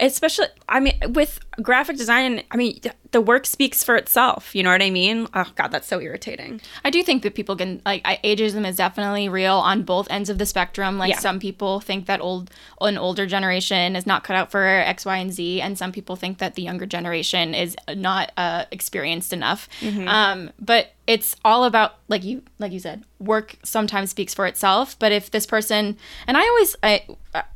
Especially, I mean, with graphic design, I mean, the work speaks for itself. You know what I mean? Oh, God, that's so irritating. I do think that people can like I, ageism is definitely real on both ends of the spectrum. Like Yeah. some people think that old an older generation is not cut out for X, Y, and Z, and some people think that the younger generation is not uh, experienced enough. Um, but it's all about like you like you said, work sometimes speaks for itself. But if this person and I always I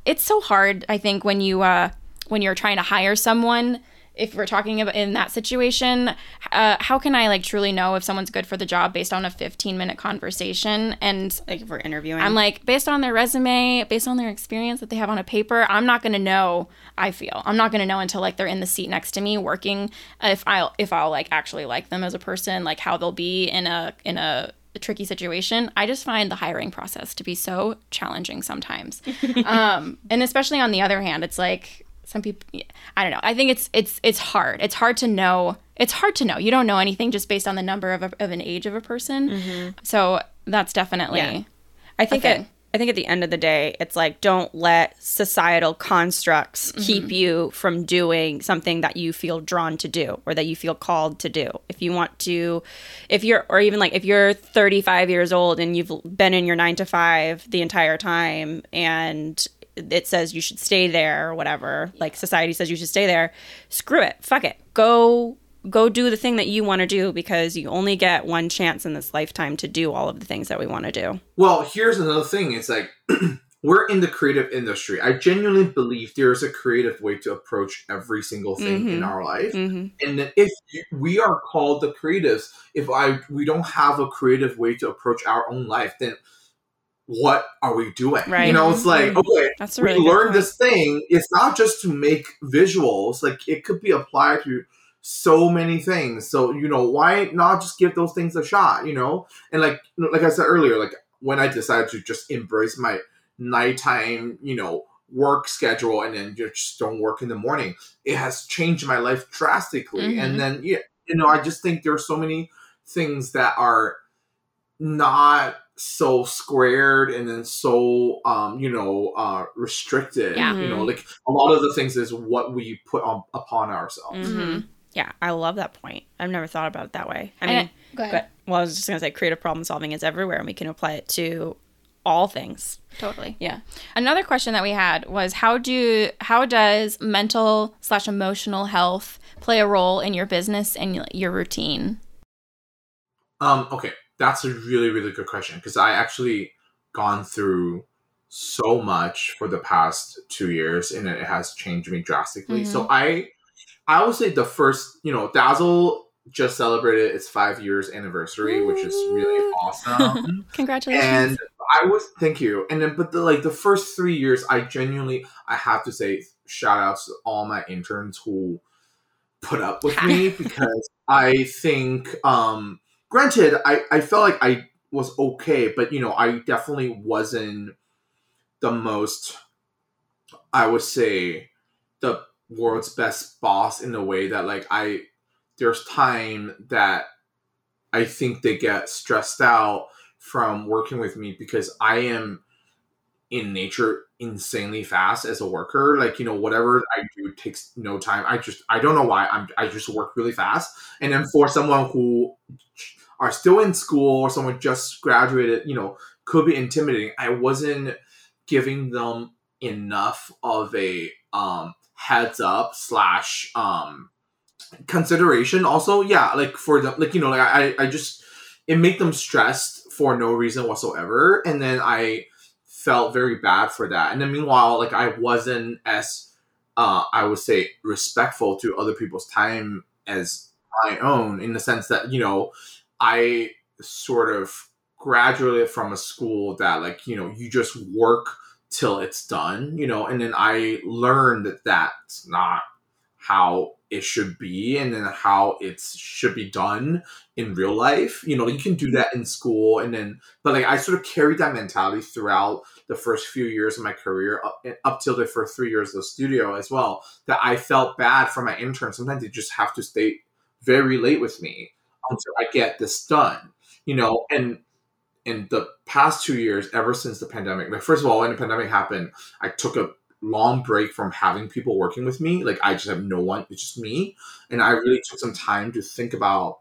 it's so hard I think when you uh, when you're trying to hire someone if we're talking about in that situation, uh, how can I like truly know if someone's good for the job based on a 15 minute conversation? And Like if we're interviewing. I'm like, based on their resume, based on their experience that they have on a paper, I'm not gonna know. I feel I'm not gonna know until like they're in the seat next to me working. If I'll if I'll like actually like them as a person, like how they'll be in a in a tricky situation. I just find the hiring process to be so challenging sometimes, um, and especially on the other hand, it's like some people. I don't know. I think it's it's it's hard. It's hard to know. It's hard to know. You don't know anything just based on the number of, a, of an age of a person. Mm-hmm. So that's definitely. Yeah. I think at, I think at the end of the day, it's like don't let societal constructs mm-hmm. keep you from doing something that you feel drawn to do or that you feel called to do. If you want to, if you're, or even like if you're 35 years old and you've been in your nine to five the entire time and it says you should stay there or whatever, like society says you should stay there, screw it, fuck it, go. Go do the thing that you want to do because you only get one chance in this lifetime to do all of the things that we want to do. Well, here's another thing. It's like we're in the creative industry. I genuinely believe there's a creative way to approach every single thing in Mhm. our life. hmm And then if you, we are called the creatives, if I we don't have a creative way to approach our own life, then what are we doing? Right. You know, it's like okay, That's a we really learned point. this thing. It's not just to make visuals. Like it could be applied to so many things. So you know, why not just give those things a shot? You know, and like like I said earlier, like when I decided to just embrace my nighttime, you know, work schedule and then just don't work in the morning, it has changed my life drastically. Mhm. And then yeah, you know, I just think there are so many things that are not so squared and then so um you know uh restricted Yeah. you know like a lot of the things is what we put on upon ourselves Mhm. Yeah, I love that point. I've never thought about it that way. I And mean, Go but well, I was just gonna say, creative problem solving is everywhere, and we can apply it to all things. Totally. Yeah. Another question that we had was how do how does mental slash emotional health play a role in your business and your routine? Um, okay, that's a really, really good question because I actually gone through so much for the past two years and it has changed me drastically. So I I would say the first, you know, Dazzle just celebrated its five years anniversary, which is really awesome. Congratulations. and I was thank you. And then but the like the first three years I genuinely I have to say shout outs to all my interns who put up with me because I think um granted I, I felt like I was okay, but you know, I definitely wasn't the most I would say the world's best boss in the way that like I there's time that I think they get stressed out from working with me because I am in nature insanely fast as a worker. Like, you know, whatever I do takes no time. I just I don't know why. I'm I just work really fast. And then for someone who are still in school or someone just graduated, you know, could be intimidating. I wasn't giving them enough of a um heads up slash um consideration. Also yeah like for them like you know like i i just it made them stressed for no reason whatsoever. And then i felt very bad for that. And then meanwhile like i wasn't as uh i would say respectful to other people's time as my own in the sense that you know i sort of graduated from a school that like you know you just work till it's done you know and then i learned that that's not how it should be and then how it should be done in real life. You know you can do that in school and then but like i sort of carried that mentality throughout the first few years of my career up, up till the first three years of the studio as well that i felt bad for my interns sometimes they just have to stay very late with me until i get this done you know and in the past two years ever since the pandemic like first of all when the pandemic happened i took a long break from having people working with me. Like I just have no one, it's just me. And I really took some time to think about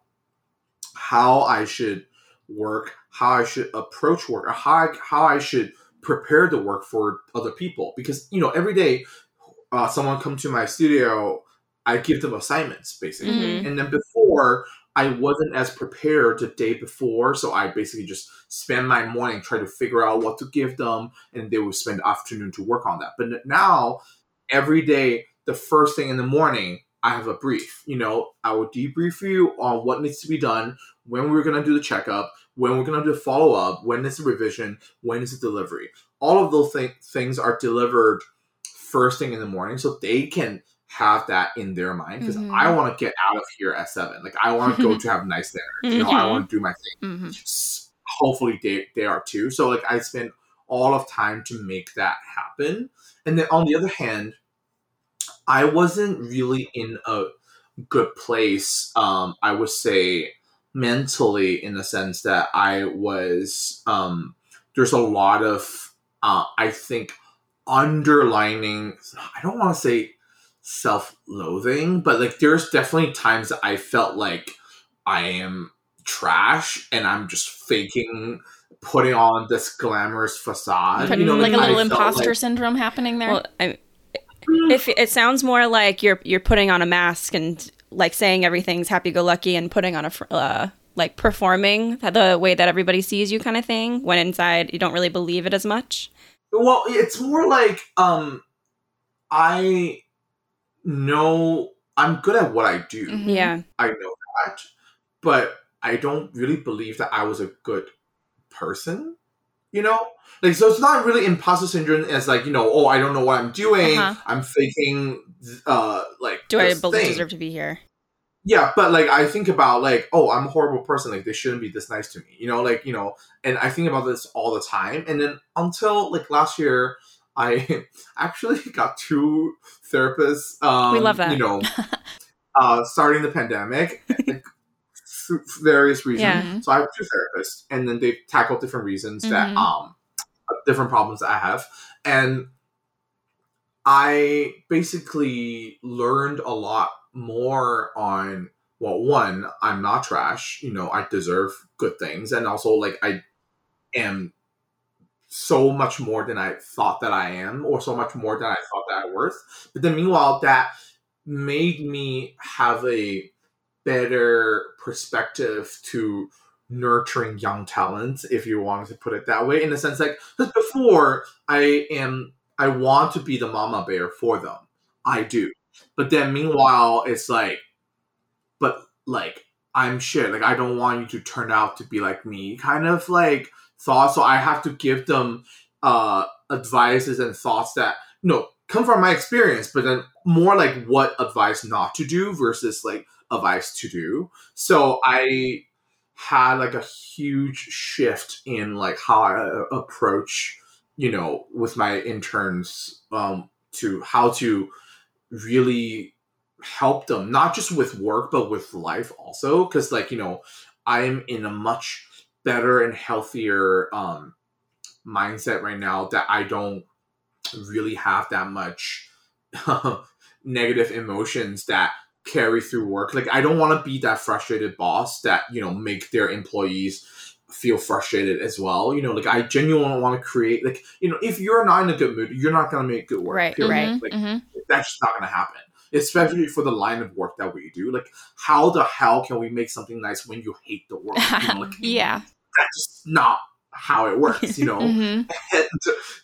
how I should work, how I should approach work, or how I, how I should prepare the work for other people. Because you know, every day uh, someone come to my studio, I give them assignments basically. Mhm. And then before I wasn't as prepared the day before, so I basically just spend my morning trying to figure out what to give them, and they would spend the afternoon to work on that. But now, every day, the first thing in the morning, I have a brief. You know, I will debrief you on what needs to be done, when we're gonna do the checkup, when we're gonna do the follow up, when is the revision, when is the delivery. All of those th- things are delivered first thing in the morning, so they can have that in their mind because Mhm. I want to get out of here at seven. Like I want to go to have nice dinner. You know, I want to do my thing. hmm Hopefully they they are too. So like I spend all of time to make that happen. And then on the other hand, I wasn't really in a good place. Um, I would say mentally in the sense that I was um, there's a lot of uh, I think underlining. I don't want to say self-loathing, but like there's definitely times that I felt like I am trash and I'm just faking putting on this glamorous facade. Kind you know, of like a little felt imposter like- syndrome happening there. Well, I, if it sounds more like you're you're putting on a mask and like saying everything's happy go lucky and putting on a fr- uh, like performing the way that everybody sees you kind of thing when inside you don't really believe it as much. Well, it's more like um I know I'm good at what I do. Mhm. Yeah. I know that, but I don't really believe that I was a good person. You know, like so, it's not really imposter syndrome as like you know, oh, I don't know what I'm doing. Uh-huh. I'm faking. Uh, like Do I this be- thing. deserve to be here? Yeah, but like I think about like, oh, I'm a horrible person. Like they shouldn't be this nice to me. You know, like you know, and I think about this all the time. And then until like last year, I actually got two therapists. Um, We love that. You know, uh, starting the pandemic, for various reasons. Yeah. So I have two therapists, and then they tackle different reasons that Mhm. um different problems that I have, and I basically learned a lot more on well, one, I'm not trash. You know, I deserve good things, and also like I am so much more than I thought that I am, or so much more than I thought that I worth. But then meanwhile, that made me have a better perspective to nurturing young talents, if you wanted to put it that way, in the sense like because before I am I want to be the mama bear for them. I do. But then meanwhile it's like but like I'm shit. Like I don't want you to turn out to be like me kind of like thoughts. So I have to give them uh advices and thoughts that you know come from my experience, but then more like what advice not to do versus like advice to do. So I had like a huge shift in like how I uh, approach, you know, with my interns um, to how to really help them, not just with work, but with life also. Cause like, you know, I'm in a much better and healthier um, mindset right now that I don't really have that much negative emotions that carry through work. Like I don't want to be that frustrated boss that, you know, make their employees feel frustrated as well. You know, like I genuinely want to create like, you know, if you're not in a good mood, you're not gonna make good work. Right, period. right. Like Mhm. that's just not gonna happen. Especially for the line of work that we do. Like how the hell can we make something nice when you hate the work? You know, like Yeah. that's just not how it works, you know? hmm and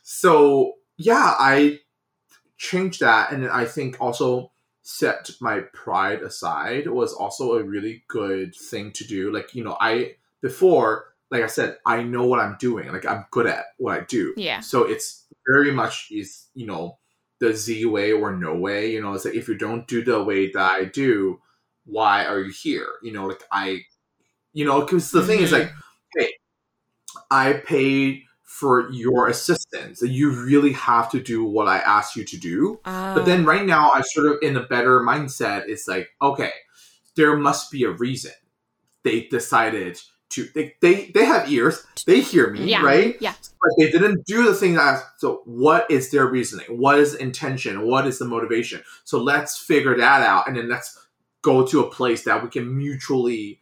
so yeah i changed that and i think also set my pride aside was also a really good thing to do like you know i before like i said i know what i'm doing like i'm good at what i do Yeah. so it's very much is you know the z way or no way you know it's like if you don't do the way that i do why are you here? You know like i you know because the thing is like mm-hmm. hey i paid for your assistance. You really have to do what i asked you to do. But then ah. right now i'm sort of in a better mindset it's like okay there must be a reason. They decided to they they, they have ears. They hear me Yeah. right? Yeah. but they didn't do the thing that so what is their reasoning? What is intention? What is the motivation? So let's figure that out. And then let's go to a place that we can mutually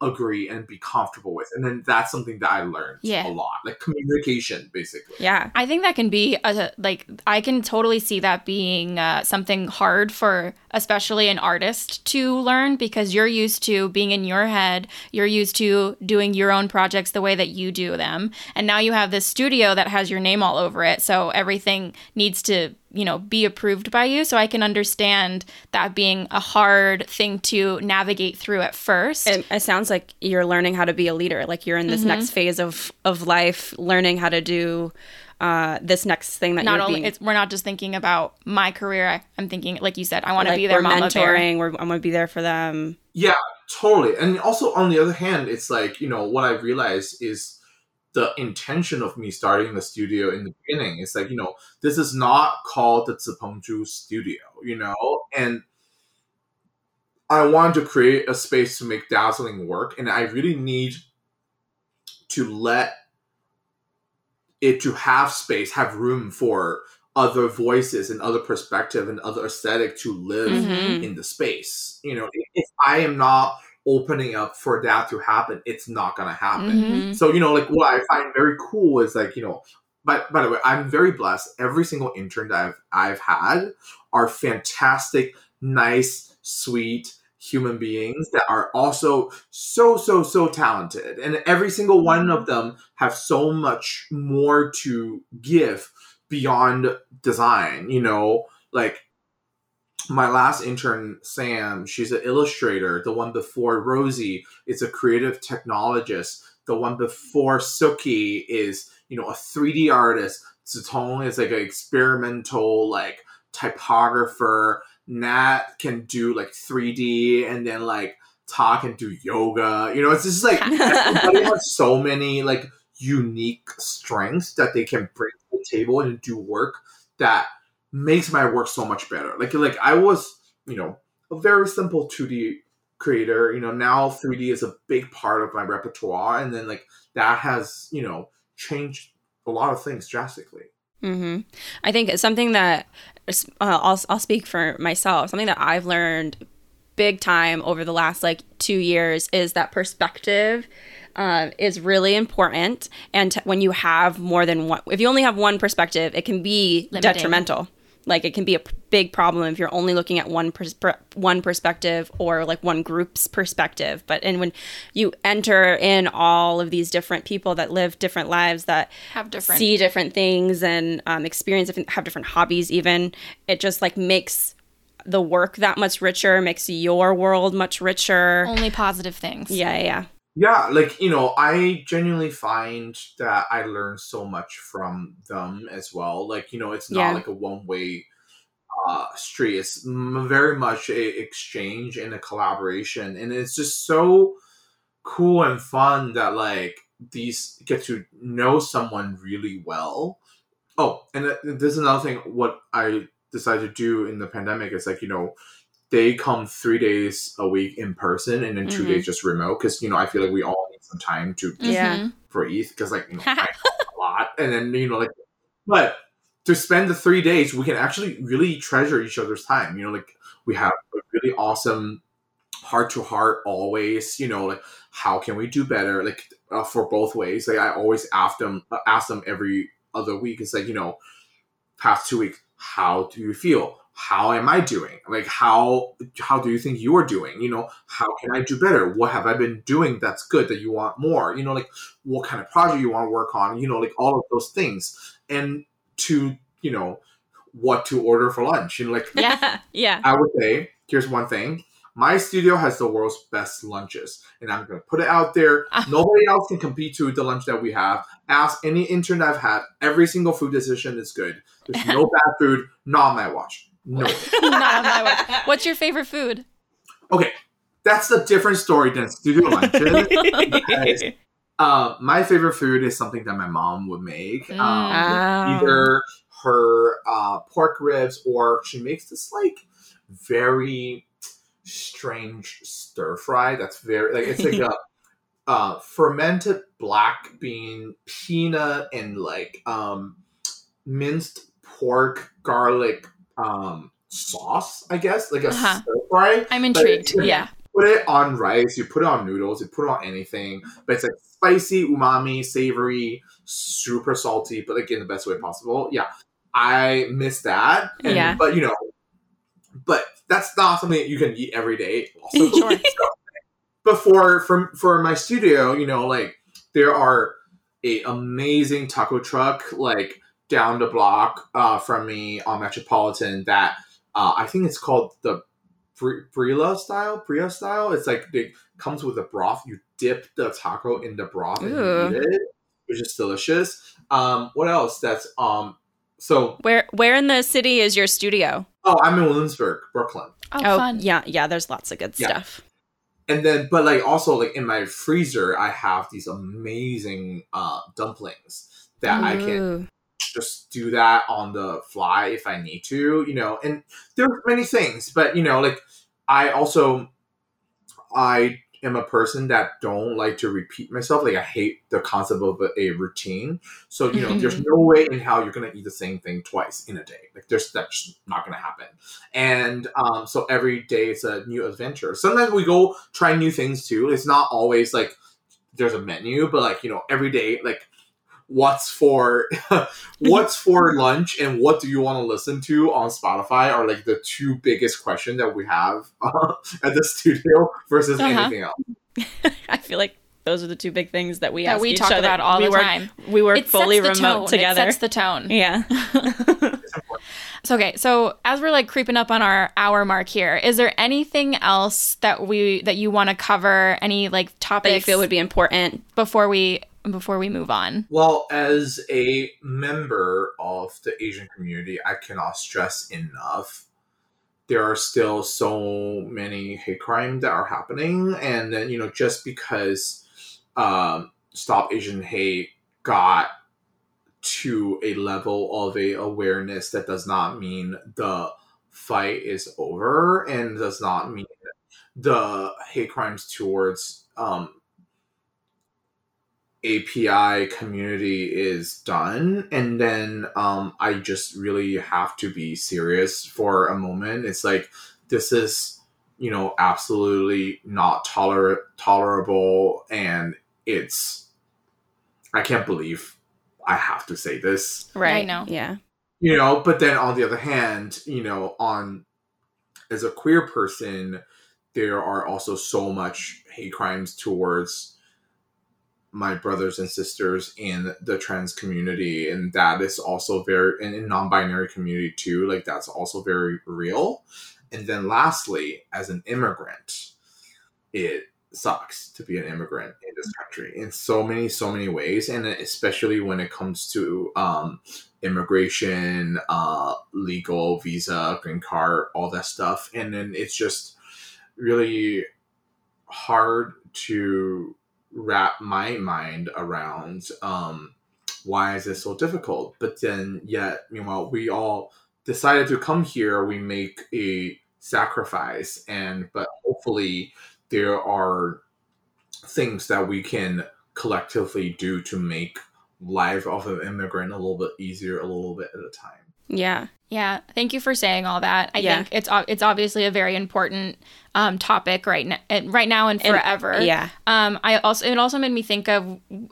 agree and be comfortable with. And then that's something that i learned Yeah. a lot like communication basically. Yeah. I think that can be a, like I can totally see that being uh, something hard for especially an artist to learn because you're used to being in your head, you're used to doing your own projects the way that you do them, and now you have this studio that has your name all over it, so everything needs to you know be approved by you. So I can understand that being a hard thing to navigate through at first. It, it sounds like you're learning how to be a leader. Like you're in this Mm-hmm. next phase of of life, learning how to do uh, this next thing that not you're only being. it's we're not just thinking about my career. I, I'm thinking, like you said, I want to like be their we're mama bear. mentoring. We're, I'm gonna be there for them. Yeah, totally. And also on the other hand, it's like, you know, what I realized is the intention of me starting the studio in the beginning. It's like, you know, this is not called the Zipeng Zhu studio, you know? And I wanted to create a space to make dazzling work, and I really need to let it to have space, have room for other voices and other perspective and other aesthetic to live Mhm. in the space. You know, if I am not opening up for that to happen, it's not gonna happen. Mhm. So, you know, like what I find very cool is like, you know, but by the way, I'm very blessed. Every single intern that I've I've had are fantastic, nice, sweet human beings that are also so so so talented and every single one of them have so much more to give beyond design you know like my last intern sam she's an illustrator. The one before rosie is a creative technologist. The one before suki is you know a 3d artist. Zitong is like an experimental like typographer. Nat can do like 3d and then like Ta can do yoga. You know it's just like everybody has so many like unique strengths that they can bring to the table and do work that makes my work so much better. Like like I was, you know, a very simple 2D creator, you know, now 3D is a big part of my repertoire and then like that has, you know, changed a lot of things drastically. hmm I think it's something that uh, I'll I'll speak for myself. Something that I've learned big time over the last like two years is that perspective uh, is really important. And t- when you have more than one, if you only have one perspective, it can be Limiting. detrimental. Like it can be a p- big problem if you're only looking at one pers- per- one perspective or like one group's perspective. But and when you enter in all of these different people that live different lives that Have different- see different things and um, experience different, have different hobbies, even it just like makes the work that much richer, makes your world much richer. Only positive things. Yeah, yeah, yeah. Like you know, I genuinely find that I learn so much from them as well. Like you know, it's not Yeah. like a one way uh, street. It's m- very much a exchange and a collaboration, and it's just so cool and fun that like these get to know someone really well. Oh, and th- there's another thing. What I decided to do in the pandemic is like you know they come three days a week in person and then 2 Mhm. days just remote because you know I feel like we all need some time to Yeah. for breathe because like you know I a lot. And then you know like but to spend the three days we can actually really treasure each other's time you know like we have a really awesome heart to heart always you know like how can we do better? Like uh, for both ways. Like i always ask them uh, ask them every other week. It's like you know past two weeks how do you feel how am i doing like how how do you think you are doing you know how can i do better what have i been doing that's good that you want more you know like what kind of project you want to work on you know like all of those things and to you know what to order for lunch you know like Yeah, yeah. I would say, here's one thing. My studio has the world's best lunches, and I'm gonna put it out there. Nobody else can compete to the lunch that we have. Ask any intern I've had. Every single food decision is good. There's no bad food. Not on my watch. No. Not on my watch. What's your favorite food? Okay, that's a different story than studio lunches. because, uh, my favorite food is something that my mom would make. Mm. Um, Ah. either her uh, pork ribs or she makes this like very strange stir fry that's very like it's like a uh, fermented black bean peanut and like um minced pork garlic um sauce i guess like a Uh-huh. stir fry I'm intrigued. Yeah. put it on rice, you put it on noodles, you put it on anything, but it's like spicy, umami, savory, super salty, but like in the best way possible. Yeah, I miss that. And, Yeah. but you know, but that's not something that you can eat every day. Also, Sure. but for for for my studio, you know, like there are a amazing taco truck like down the block uh, from me on Metropolitan that uh, I think it's called the Bri- Brila style, Bria style. It's like it comes with a broth. You dip the taco in the broth and Ooh. you eat it, which is delicious. Um, what else? That's um. So Where where in the city is your studio? oh, I'm in Williamsburg, Brooklyn. Oh, Oh, fun. yeah, yeah. There's lots of good Yeah. stuff. and then but like also like in my freezer i have these amazing uh dumplings that i can Ooh. Just do that on the fly if i need to you know and there's many things but you know like i also i am a person that don't like to repeat myself like i hate the concept of a, routine so you know there's no way in how you're gonna eat the same thing twice in a day like there's that's just not gonna happen and um, so every day it's a new adventure. Sometimes we go try new things too. It's not always like there's a menu, but like you know, every day like what's for what's for lunch and what do you want to listen to on Spotify are like the two biggest questions that we have uh, at the studio versus Uh-huh. anything else. I feel like those are the two big things that we That ask we each talk other. about all we the work, time. We work It fully sets the remote tone. together. It sets the tone. yeah. So okay, so as we're like creeping up on our hour mark here, is there anything else that we that you want to cover? Any like that you feel would be important. before we before we move on? Well, as a member of the Asian community, I cannot stress enough. There are still so many hate crime that are happening, and then you know just because um, Stop Asian Hate got to a level of a awareness that does not mean the fight is over, and does not mean the hate crimes towards um, API community is done, and then um, I just really have to be serious for a moment. It's like this is you know, absolutely not toler- tolerable. And it's, I can't believe I have to say this. Right. I know. Yeah. You know, but then on the other hand, you know, on as a queer person, there are also so much hate crimes towards my brothers and sisters in the trans community and that is also very and in non-binary community too like that's also very real. And then lastly as an immigrant it sucks to be an immigrant in this country in so many so many ways and especially when it comes to um, immigration uh, legal visa green card all that stuff. And then it's just really hard to wrap my mind around um, why is this so difficult but then yet meanwhile we all decided to come here we make a sacrifice and but hopefully there are things that we can collectively do to make life of an immigrant a little bit easier a little bit at a time Yeah. Yeah, thank you for saying all that. I Yeah. think it's it's obviously a very important um, topic right now, right now and And- forever. Yeah. Um, I also it also made me think of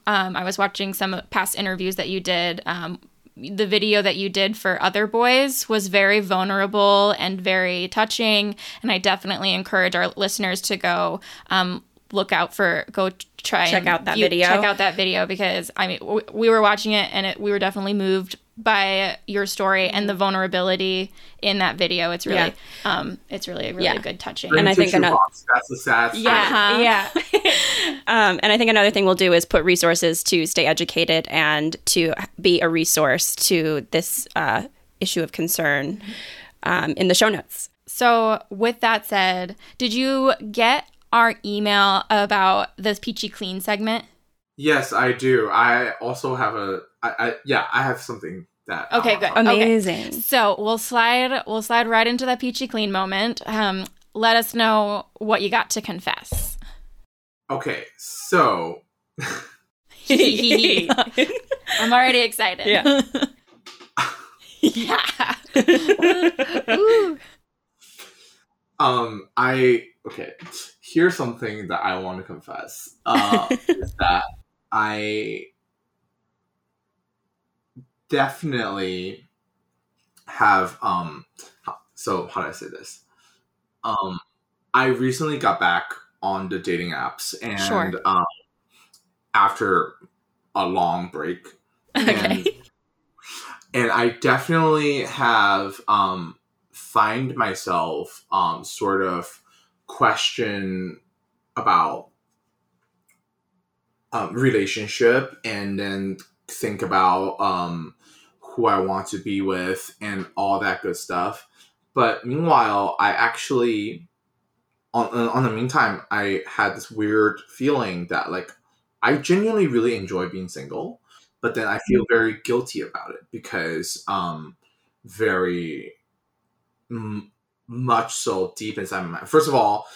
um, I was watching some past interviews that you did. Um, the video that you did for other boys was very vulnerable and very touching, and I definitely encourage our listeners to go um, look out for go try Check and out that view- video. Check out that video because I mean w- we were watching it and it, we were definitely moved by your story and the vulnerability in that video. It's really um, it's really really Yeah. good touching. And I think another- box, that's the sad Yeah, Uh-huh. yeah. um, and I think another thing we'll do is put resources to stay educated and to be a resource to this uh, issue of concern um, in the show notes. So, with that said, did you get our email about this peachy clean segment? Yes, I do. I also have a. I, I yeah, I have something that. Okay, good. talk about. Amazing. So we'll slide we'll slide right into that peachy clean moment. Um, let us know what you got to confess. Okay, so I'm already excited. Yeah. yeah. Um, I okay. Here's something that I want to confess. Uh, is that I definitely have um. So how do I say this? Um, I recently got back on the dating apps, and Sure. um, after a long break, Okay. and I definitely have um find myself um sort of question about um relationship and then think about um who I want to be with and all that good stuff. But meanwhile, I actually on on the meantime, I had this weird feeling that like I genuinely really enjoy being single but then I feel very guilty about it because um very m- much so deep inside my mind. First of all,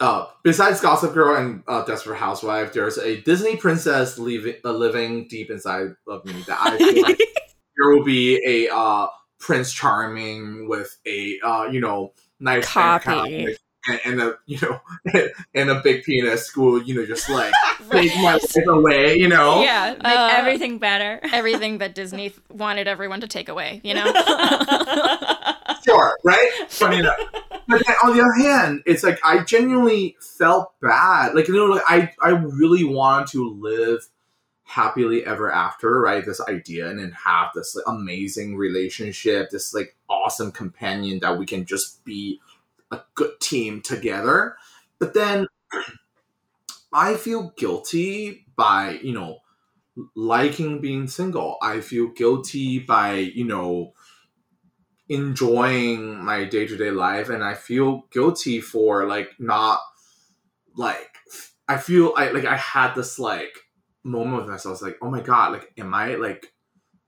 uh, besides Gossip Girl and uh, Desperate Housewife, there's a Disney princess living uh, living deep inside of me that I feel like there will be a uh, Prince Charming with a uh, you know nice Copy. and, and a you know and a big penis who will, you know just like take my life away, you know. yeah. Make Uh, everything better. Everything that Disney wanted everyone to take away, you know? Sure, right? Funny enough. But then on the other hand, it's like I genuinely felt bad. Like you know, like I I really wanted to live happily ever after, right? This idea, and then have this like, amazing relationship, this like awesome companion that we can just be a good team together. But then I feel guilty by you know liking being single. I feel guilty by you know enjoying my day-to-day life and i feel guilty for like not like i feel I, like i had this like moment with myself like oh my god like am i like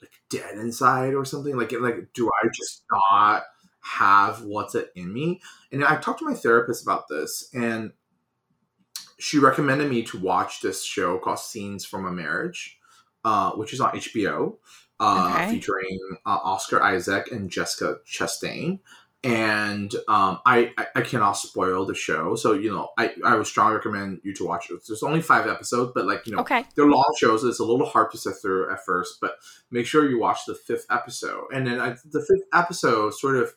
like dead inside or something? Like like do i just not have what's it in me? And i talked to my therapist about this and she recommended me to watch this show called scenes from a marriage uh, which is on hbo uh, Okay. featuring uh, Oscar Isaac and Jessica Chastain. and um, I, I I cannot spoil the show. So you know, I I would strongly recommend you to watch it. There's only five episodes, but like you know, Okay. they're long shows. It's a little hard to sit through at first, but make sure you watch the fifth episode. And then I, the fifth episode sort of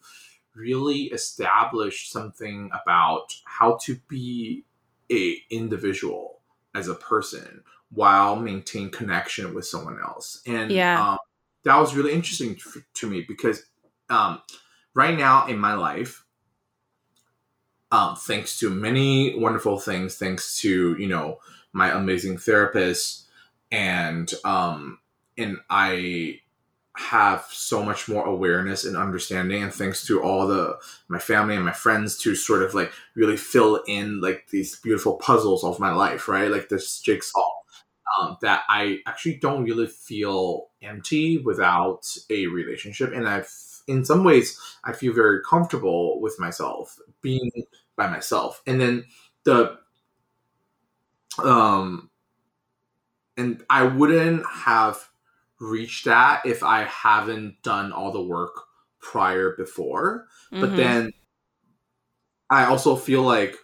really established something about how to be a individual as a person while maintain connection with someone else. And Yeah. um, that was really interesting to me because um, right now in my life, um, thanks to many wonderful things, thanks to you know my amazing therapist, and um, and I have so much more awareness and understanding, and thanks to all the my family and my friends to sort of like really fill in like these beautiful puzzles of my life, right? Like this jigsaw. Um, that I actually don't really feel empty without a relationship, and I've in some ways I feel very comfortable with myself being by myself, and then the um, and I wouldn't have reached that if I haven't done all the work prior before. But Mhm. then I also feel like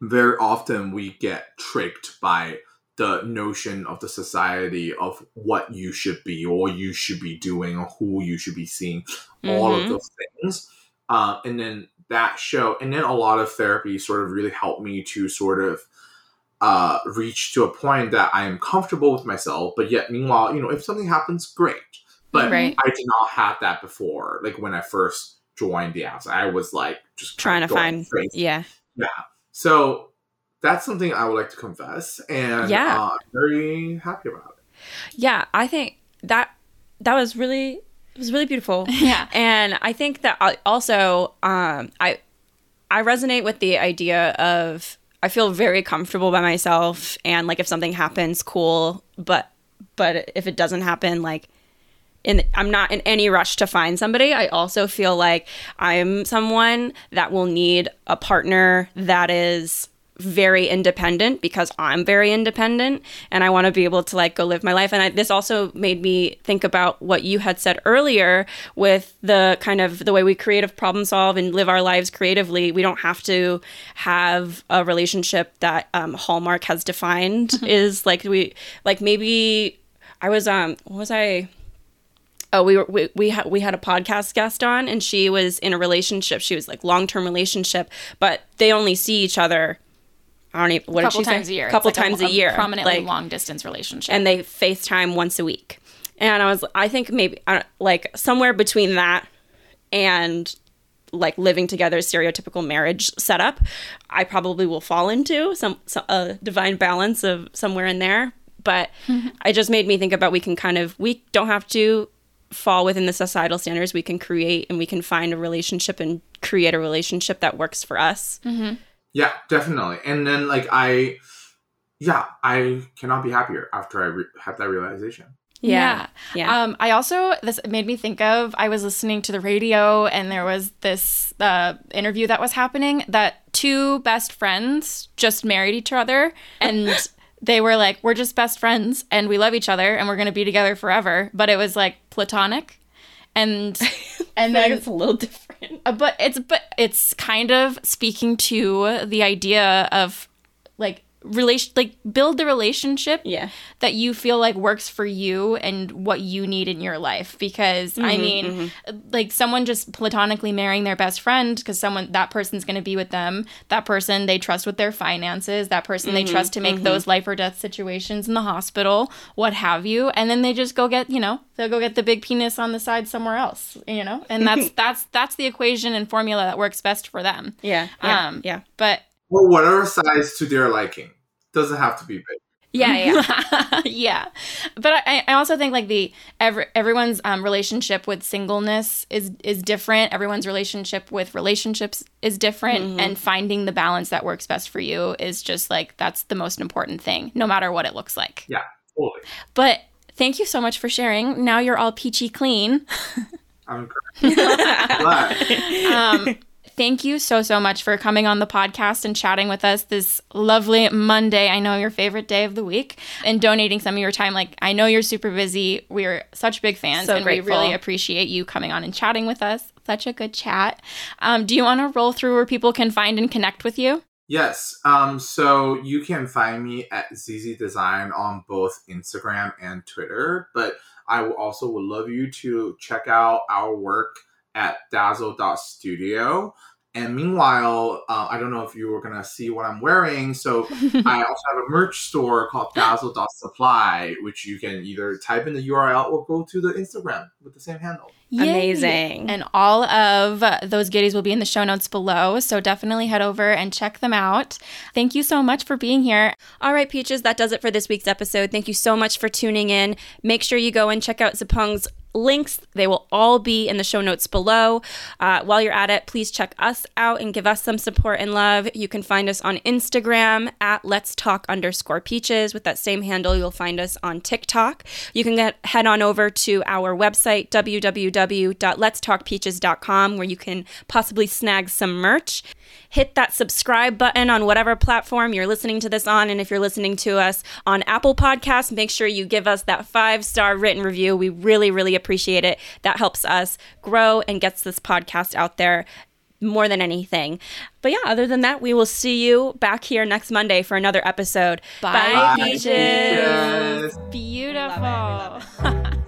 very often we get tricked by the notion of the society of what you should be or you should be doing or who you should be seeing all of Mhm. those things uh, and then that show and then a lot of therapy sort of really helped me to sort of uh, reach to a point that i am comfortable with myself but yet meanwhile you know if something happens great but Right. i did not have that before like when i first joined the apps i was like just trying to find crazy. yeah so that's something i would like to confess and Yeah. uh, i'm very happy about it yeah i think that that was really it was really beautiful Yeah. and i think that I also um i i resonate with the idea of i feel very comfortable by myself and like if something happens cool but but if it doesn't happen like in I'm not in any rush to find somebody. I also feel like I'm someone that will need a partner that is very independent because I'm very independent and I want to be able to like go live my life. And I, this also made me think about what you had said earlier with the kind of the way we creative problem solve and live our lives creatively. We don't have to have a relationship that um, Hallmark has defined is like we like maybe I was um what was I? Oh we were we we, ha- we had a podcast guest on and she was in a relationship. She was like long-term relationship but they only see each other i don't even what couple did she times say? a year. Couple like times a, year Prominently like, long distance relationship. and they facetime once a week and i was i think maybe I like somewhere between that and like living together stereotypical marriage setup i probably will fall into some, some a divine balance of somewhere in there but it just made me think about we can kind of we don't have to fall within the societal standards we can create and we can find a relationship and create a relationship that works for us mm-hmm. Yeah, definitely. And then like I, yeah, I cannot be happier after I re- have that realization. yeah. Yeah. Um, I also this made me think of I was listening to the radio and there was this uh, interview that was happening that two best friends just married each other and they were like we're just best friends and we love each other and we're gonna be together forever. But it was like platonic. And and then it's a little different uh, but it's but it's kind of speaking to the idea of like relation like build the relationship yeah. that you feel like works for you and what you need in your life. Because i mm-hmm, mean mm-hmm. like someone just platonically marrying their best friend because someone that person's going to be with them. That person they trust with their finances. That person they mm-hmm, trust to make those life or death situations in the hospital what have you. And then they just go get you know they'll go get the big penis on the side somewhere else you know? And that's that's that's the equation and formula that works best for them. Yeah yeah um yeah. but Or whatever size to their liking. Doesn't have to be big. yeah yeah yeah. But I, I also think like the every, everyone's um, relationship with singleness is is different. Everyone's relationship with relationships is different. And finding the balance that works best for you is just like that's the most important thing no matter what it looks like. Yeah, totally. but thank you so much for sharing. Now you're all peachy clean. I'm glad. um, thank you so so much for coming on the podcast and chatting with us this lovely monday i know your favorite day of the week and donating some of your time like i know you're super busy we're such big fans So and grateful. we really appreciate you coming on and chatting with us Such a good chat. Um, do you want to roll through where people can find and connect with you? Yes. Um, so you can find me at ZZ Design on both Instagram and Twitter, but I also would love you to check out our work at dazzle.studio. And meanwhile, uh, I don't know if you were gonna see what I'm wearing. So I also have a merch store called Dazzle.supply, which you can either type in the URL or go to the Instagram with the same handle. Yay. Amazing. And all of those goodies will be in the show notes below. So definitely head over and check them out. Thank you so much for being here. All right, Peaches, that does it for this week's episode. Thank you so much for tuning in. Make sure you go and check out Zipeng's links. They will all be in the show notes below. Uh, while you're at it, please check us out and give us some support and love. You can find us on Instagram at Let's Talk underscore Peaches. With that same handle, you'll find us on TikTok. You can get head on over to our website, www.letstalkpeaches.com, where you can possibly snag some merch hit that subscribe button on whatever platform you're listening to this on. And if you're listening to us on Apple Podcasts, make sure you give us that five star written review. We really, really appreciate it. That helps us grow and gets this podcast out there more than anything. But yeah, other than that, we will see you back here next Monday for another episode. Bye, Bye Bye, Peaches. Peaches. Beautiful.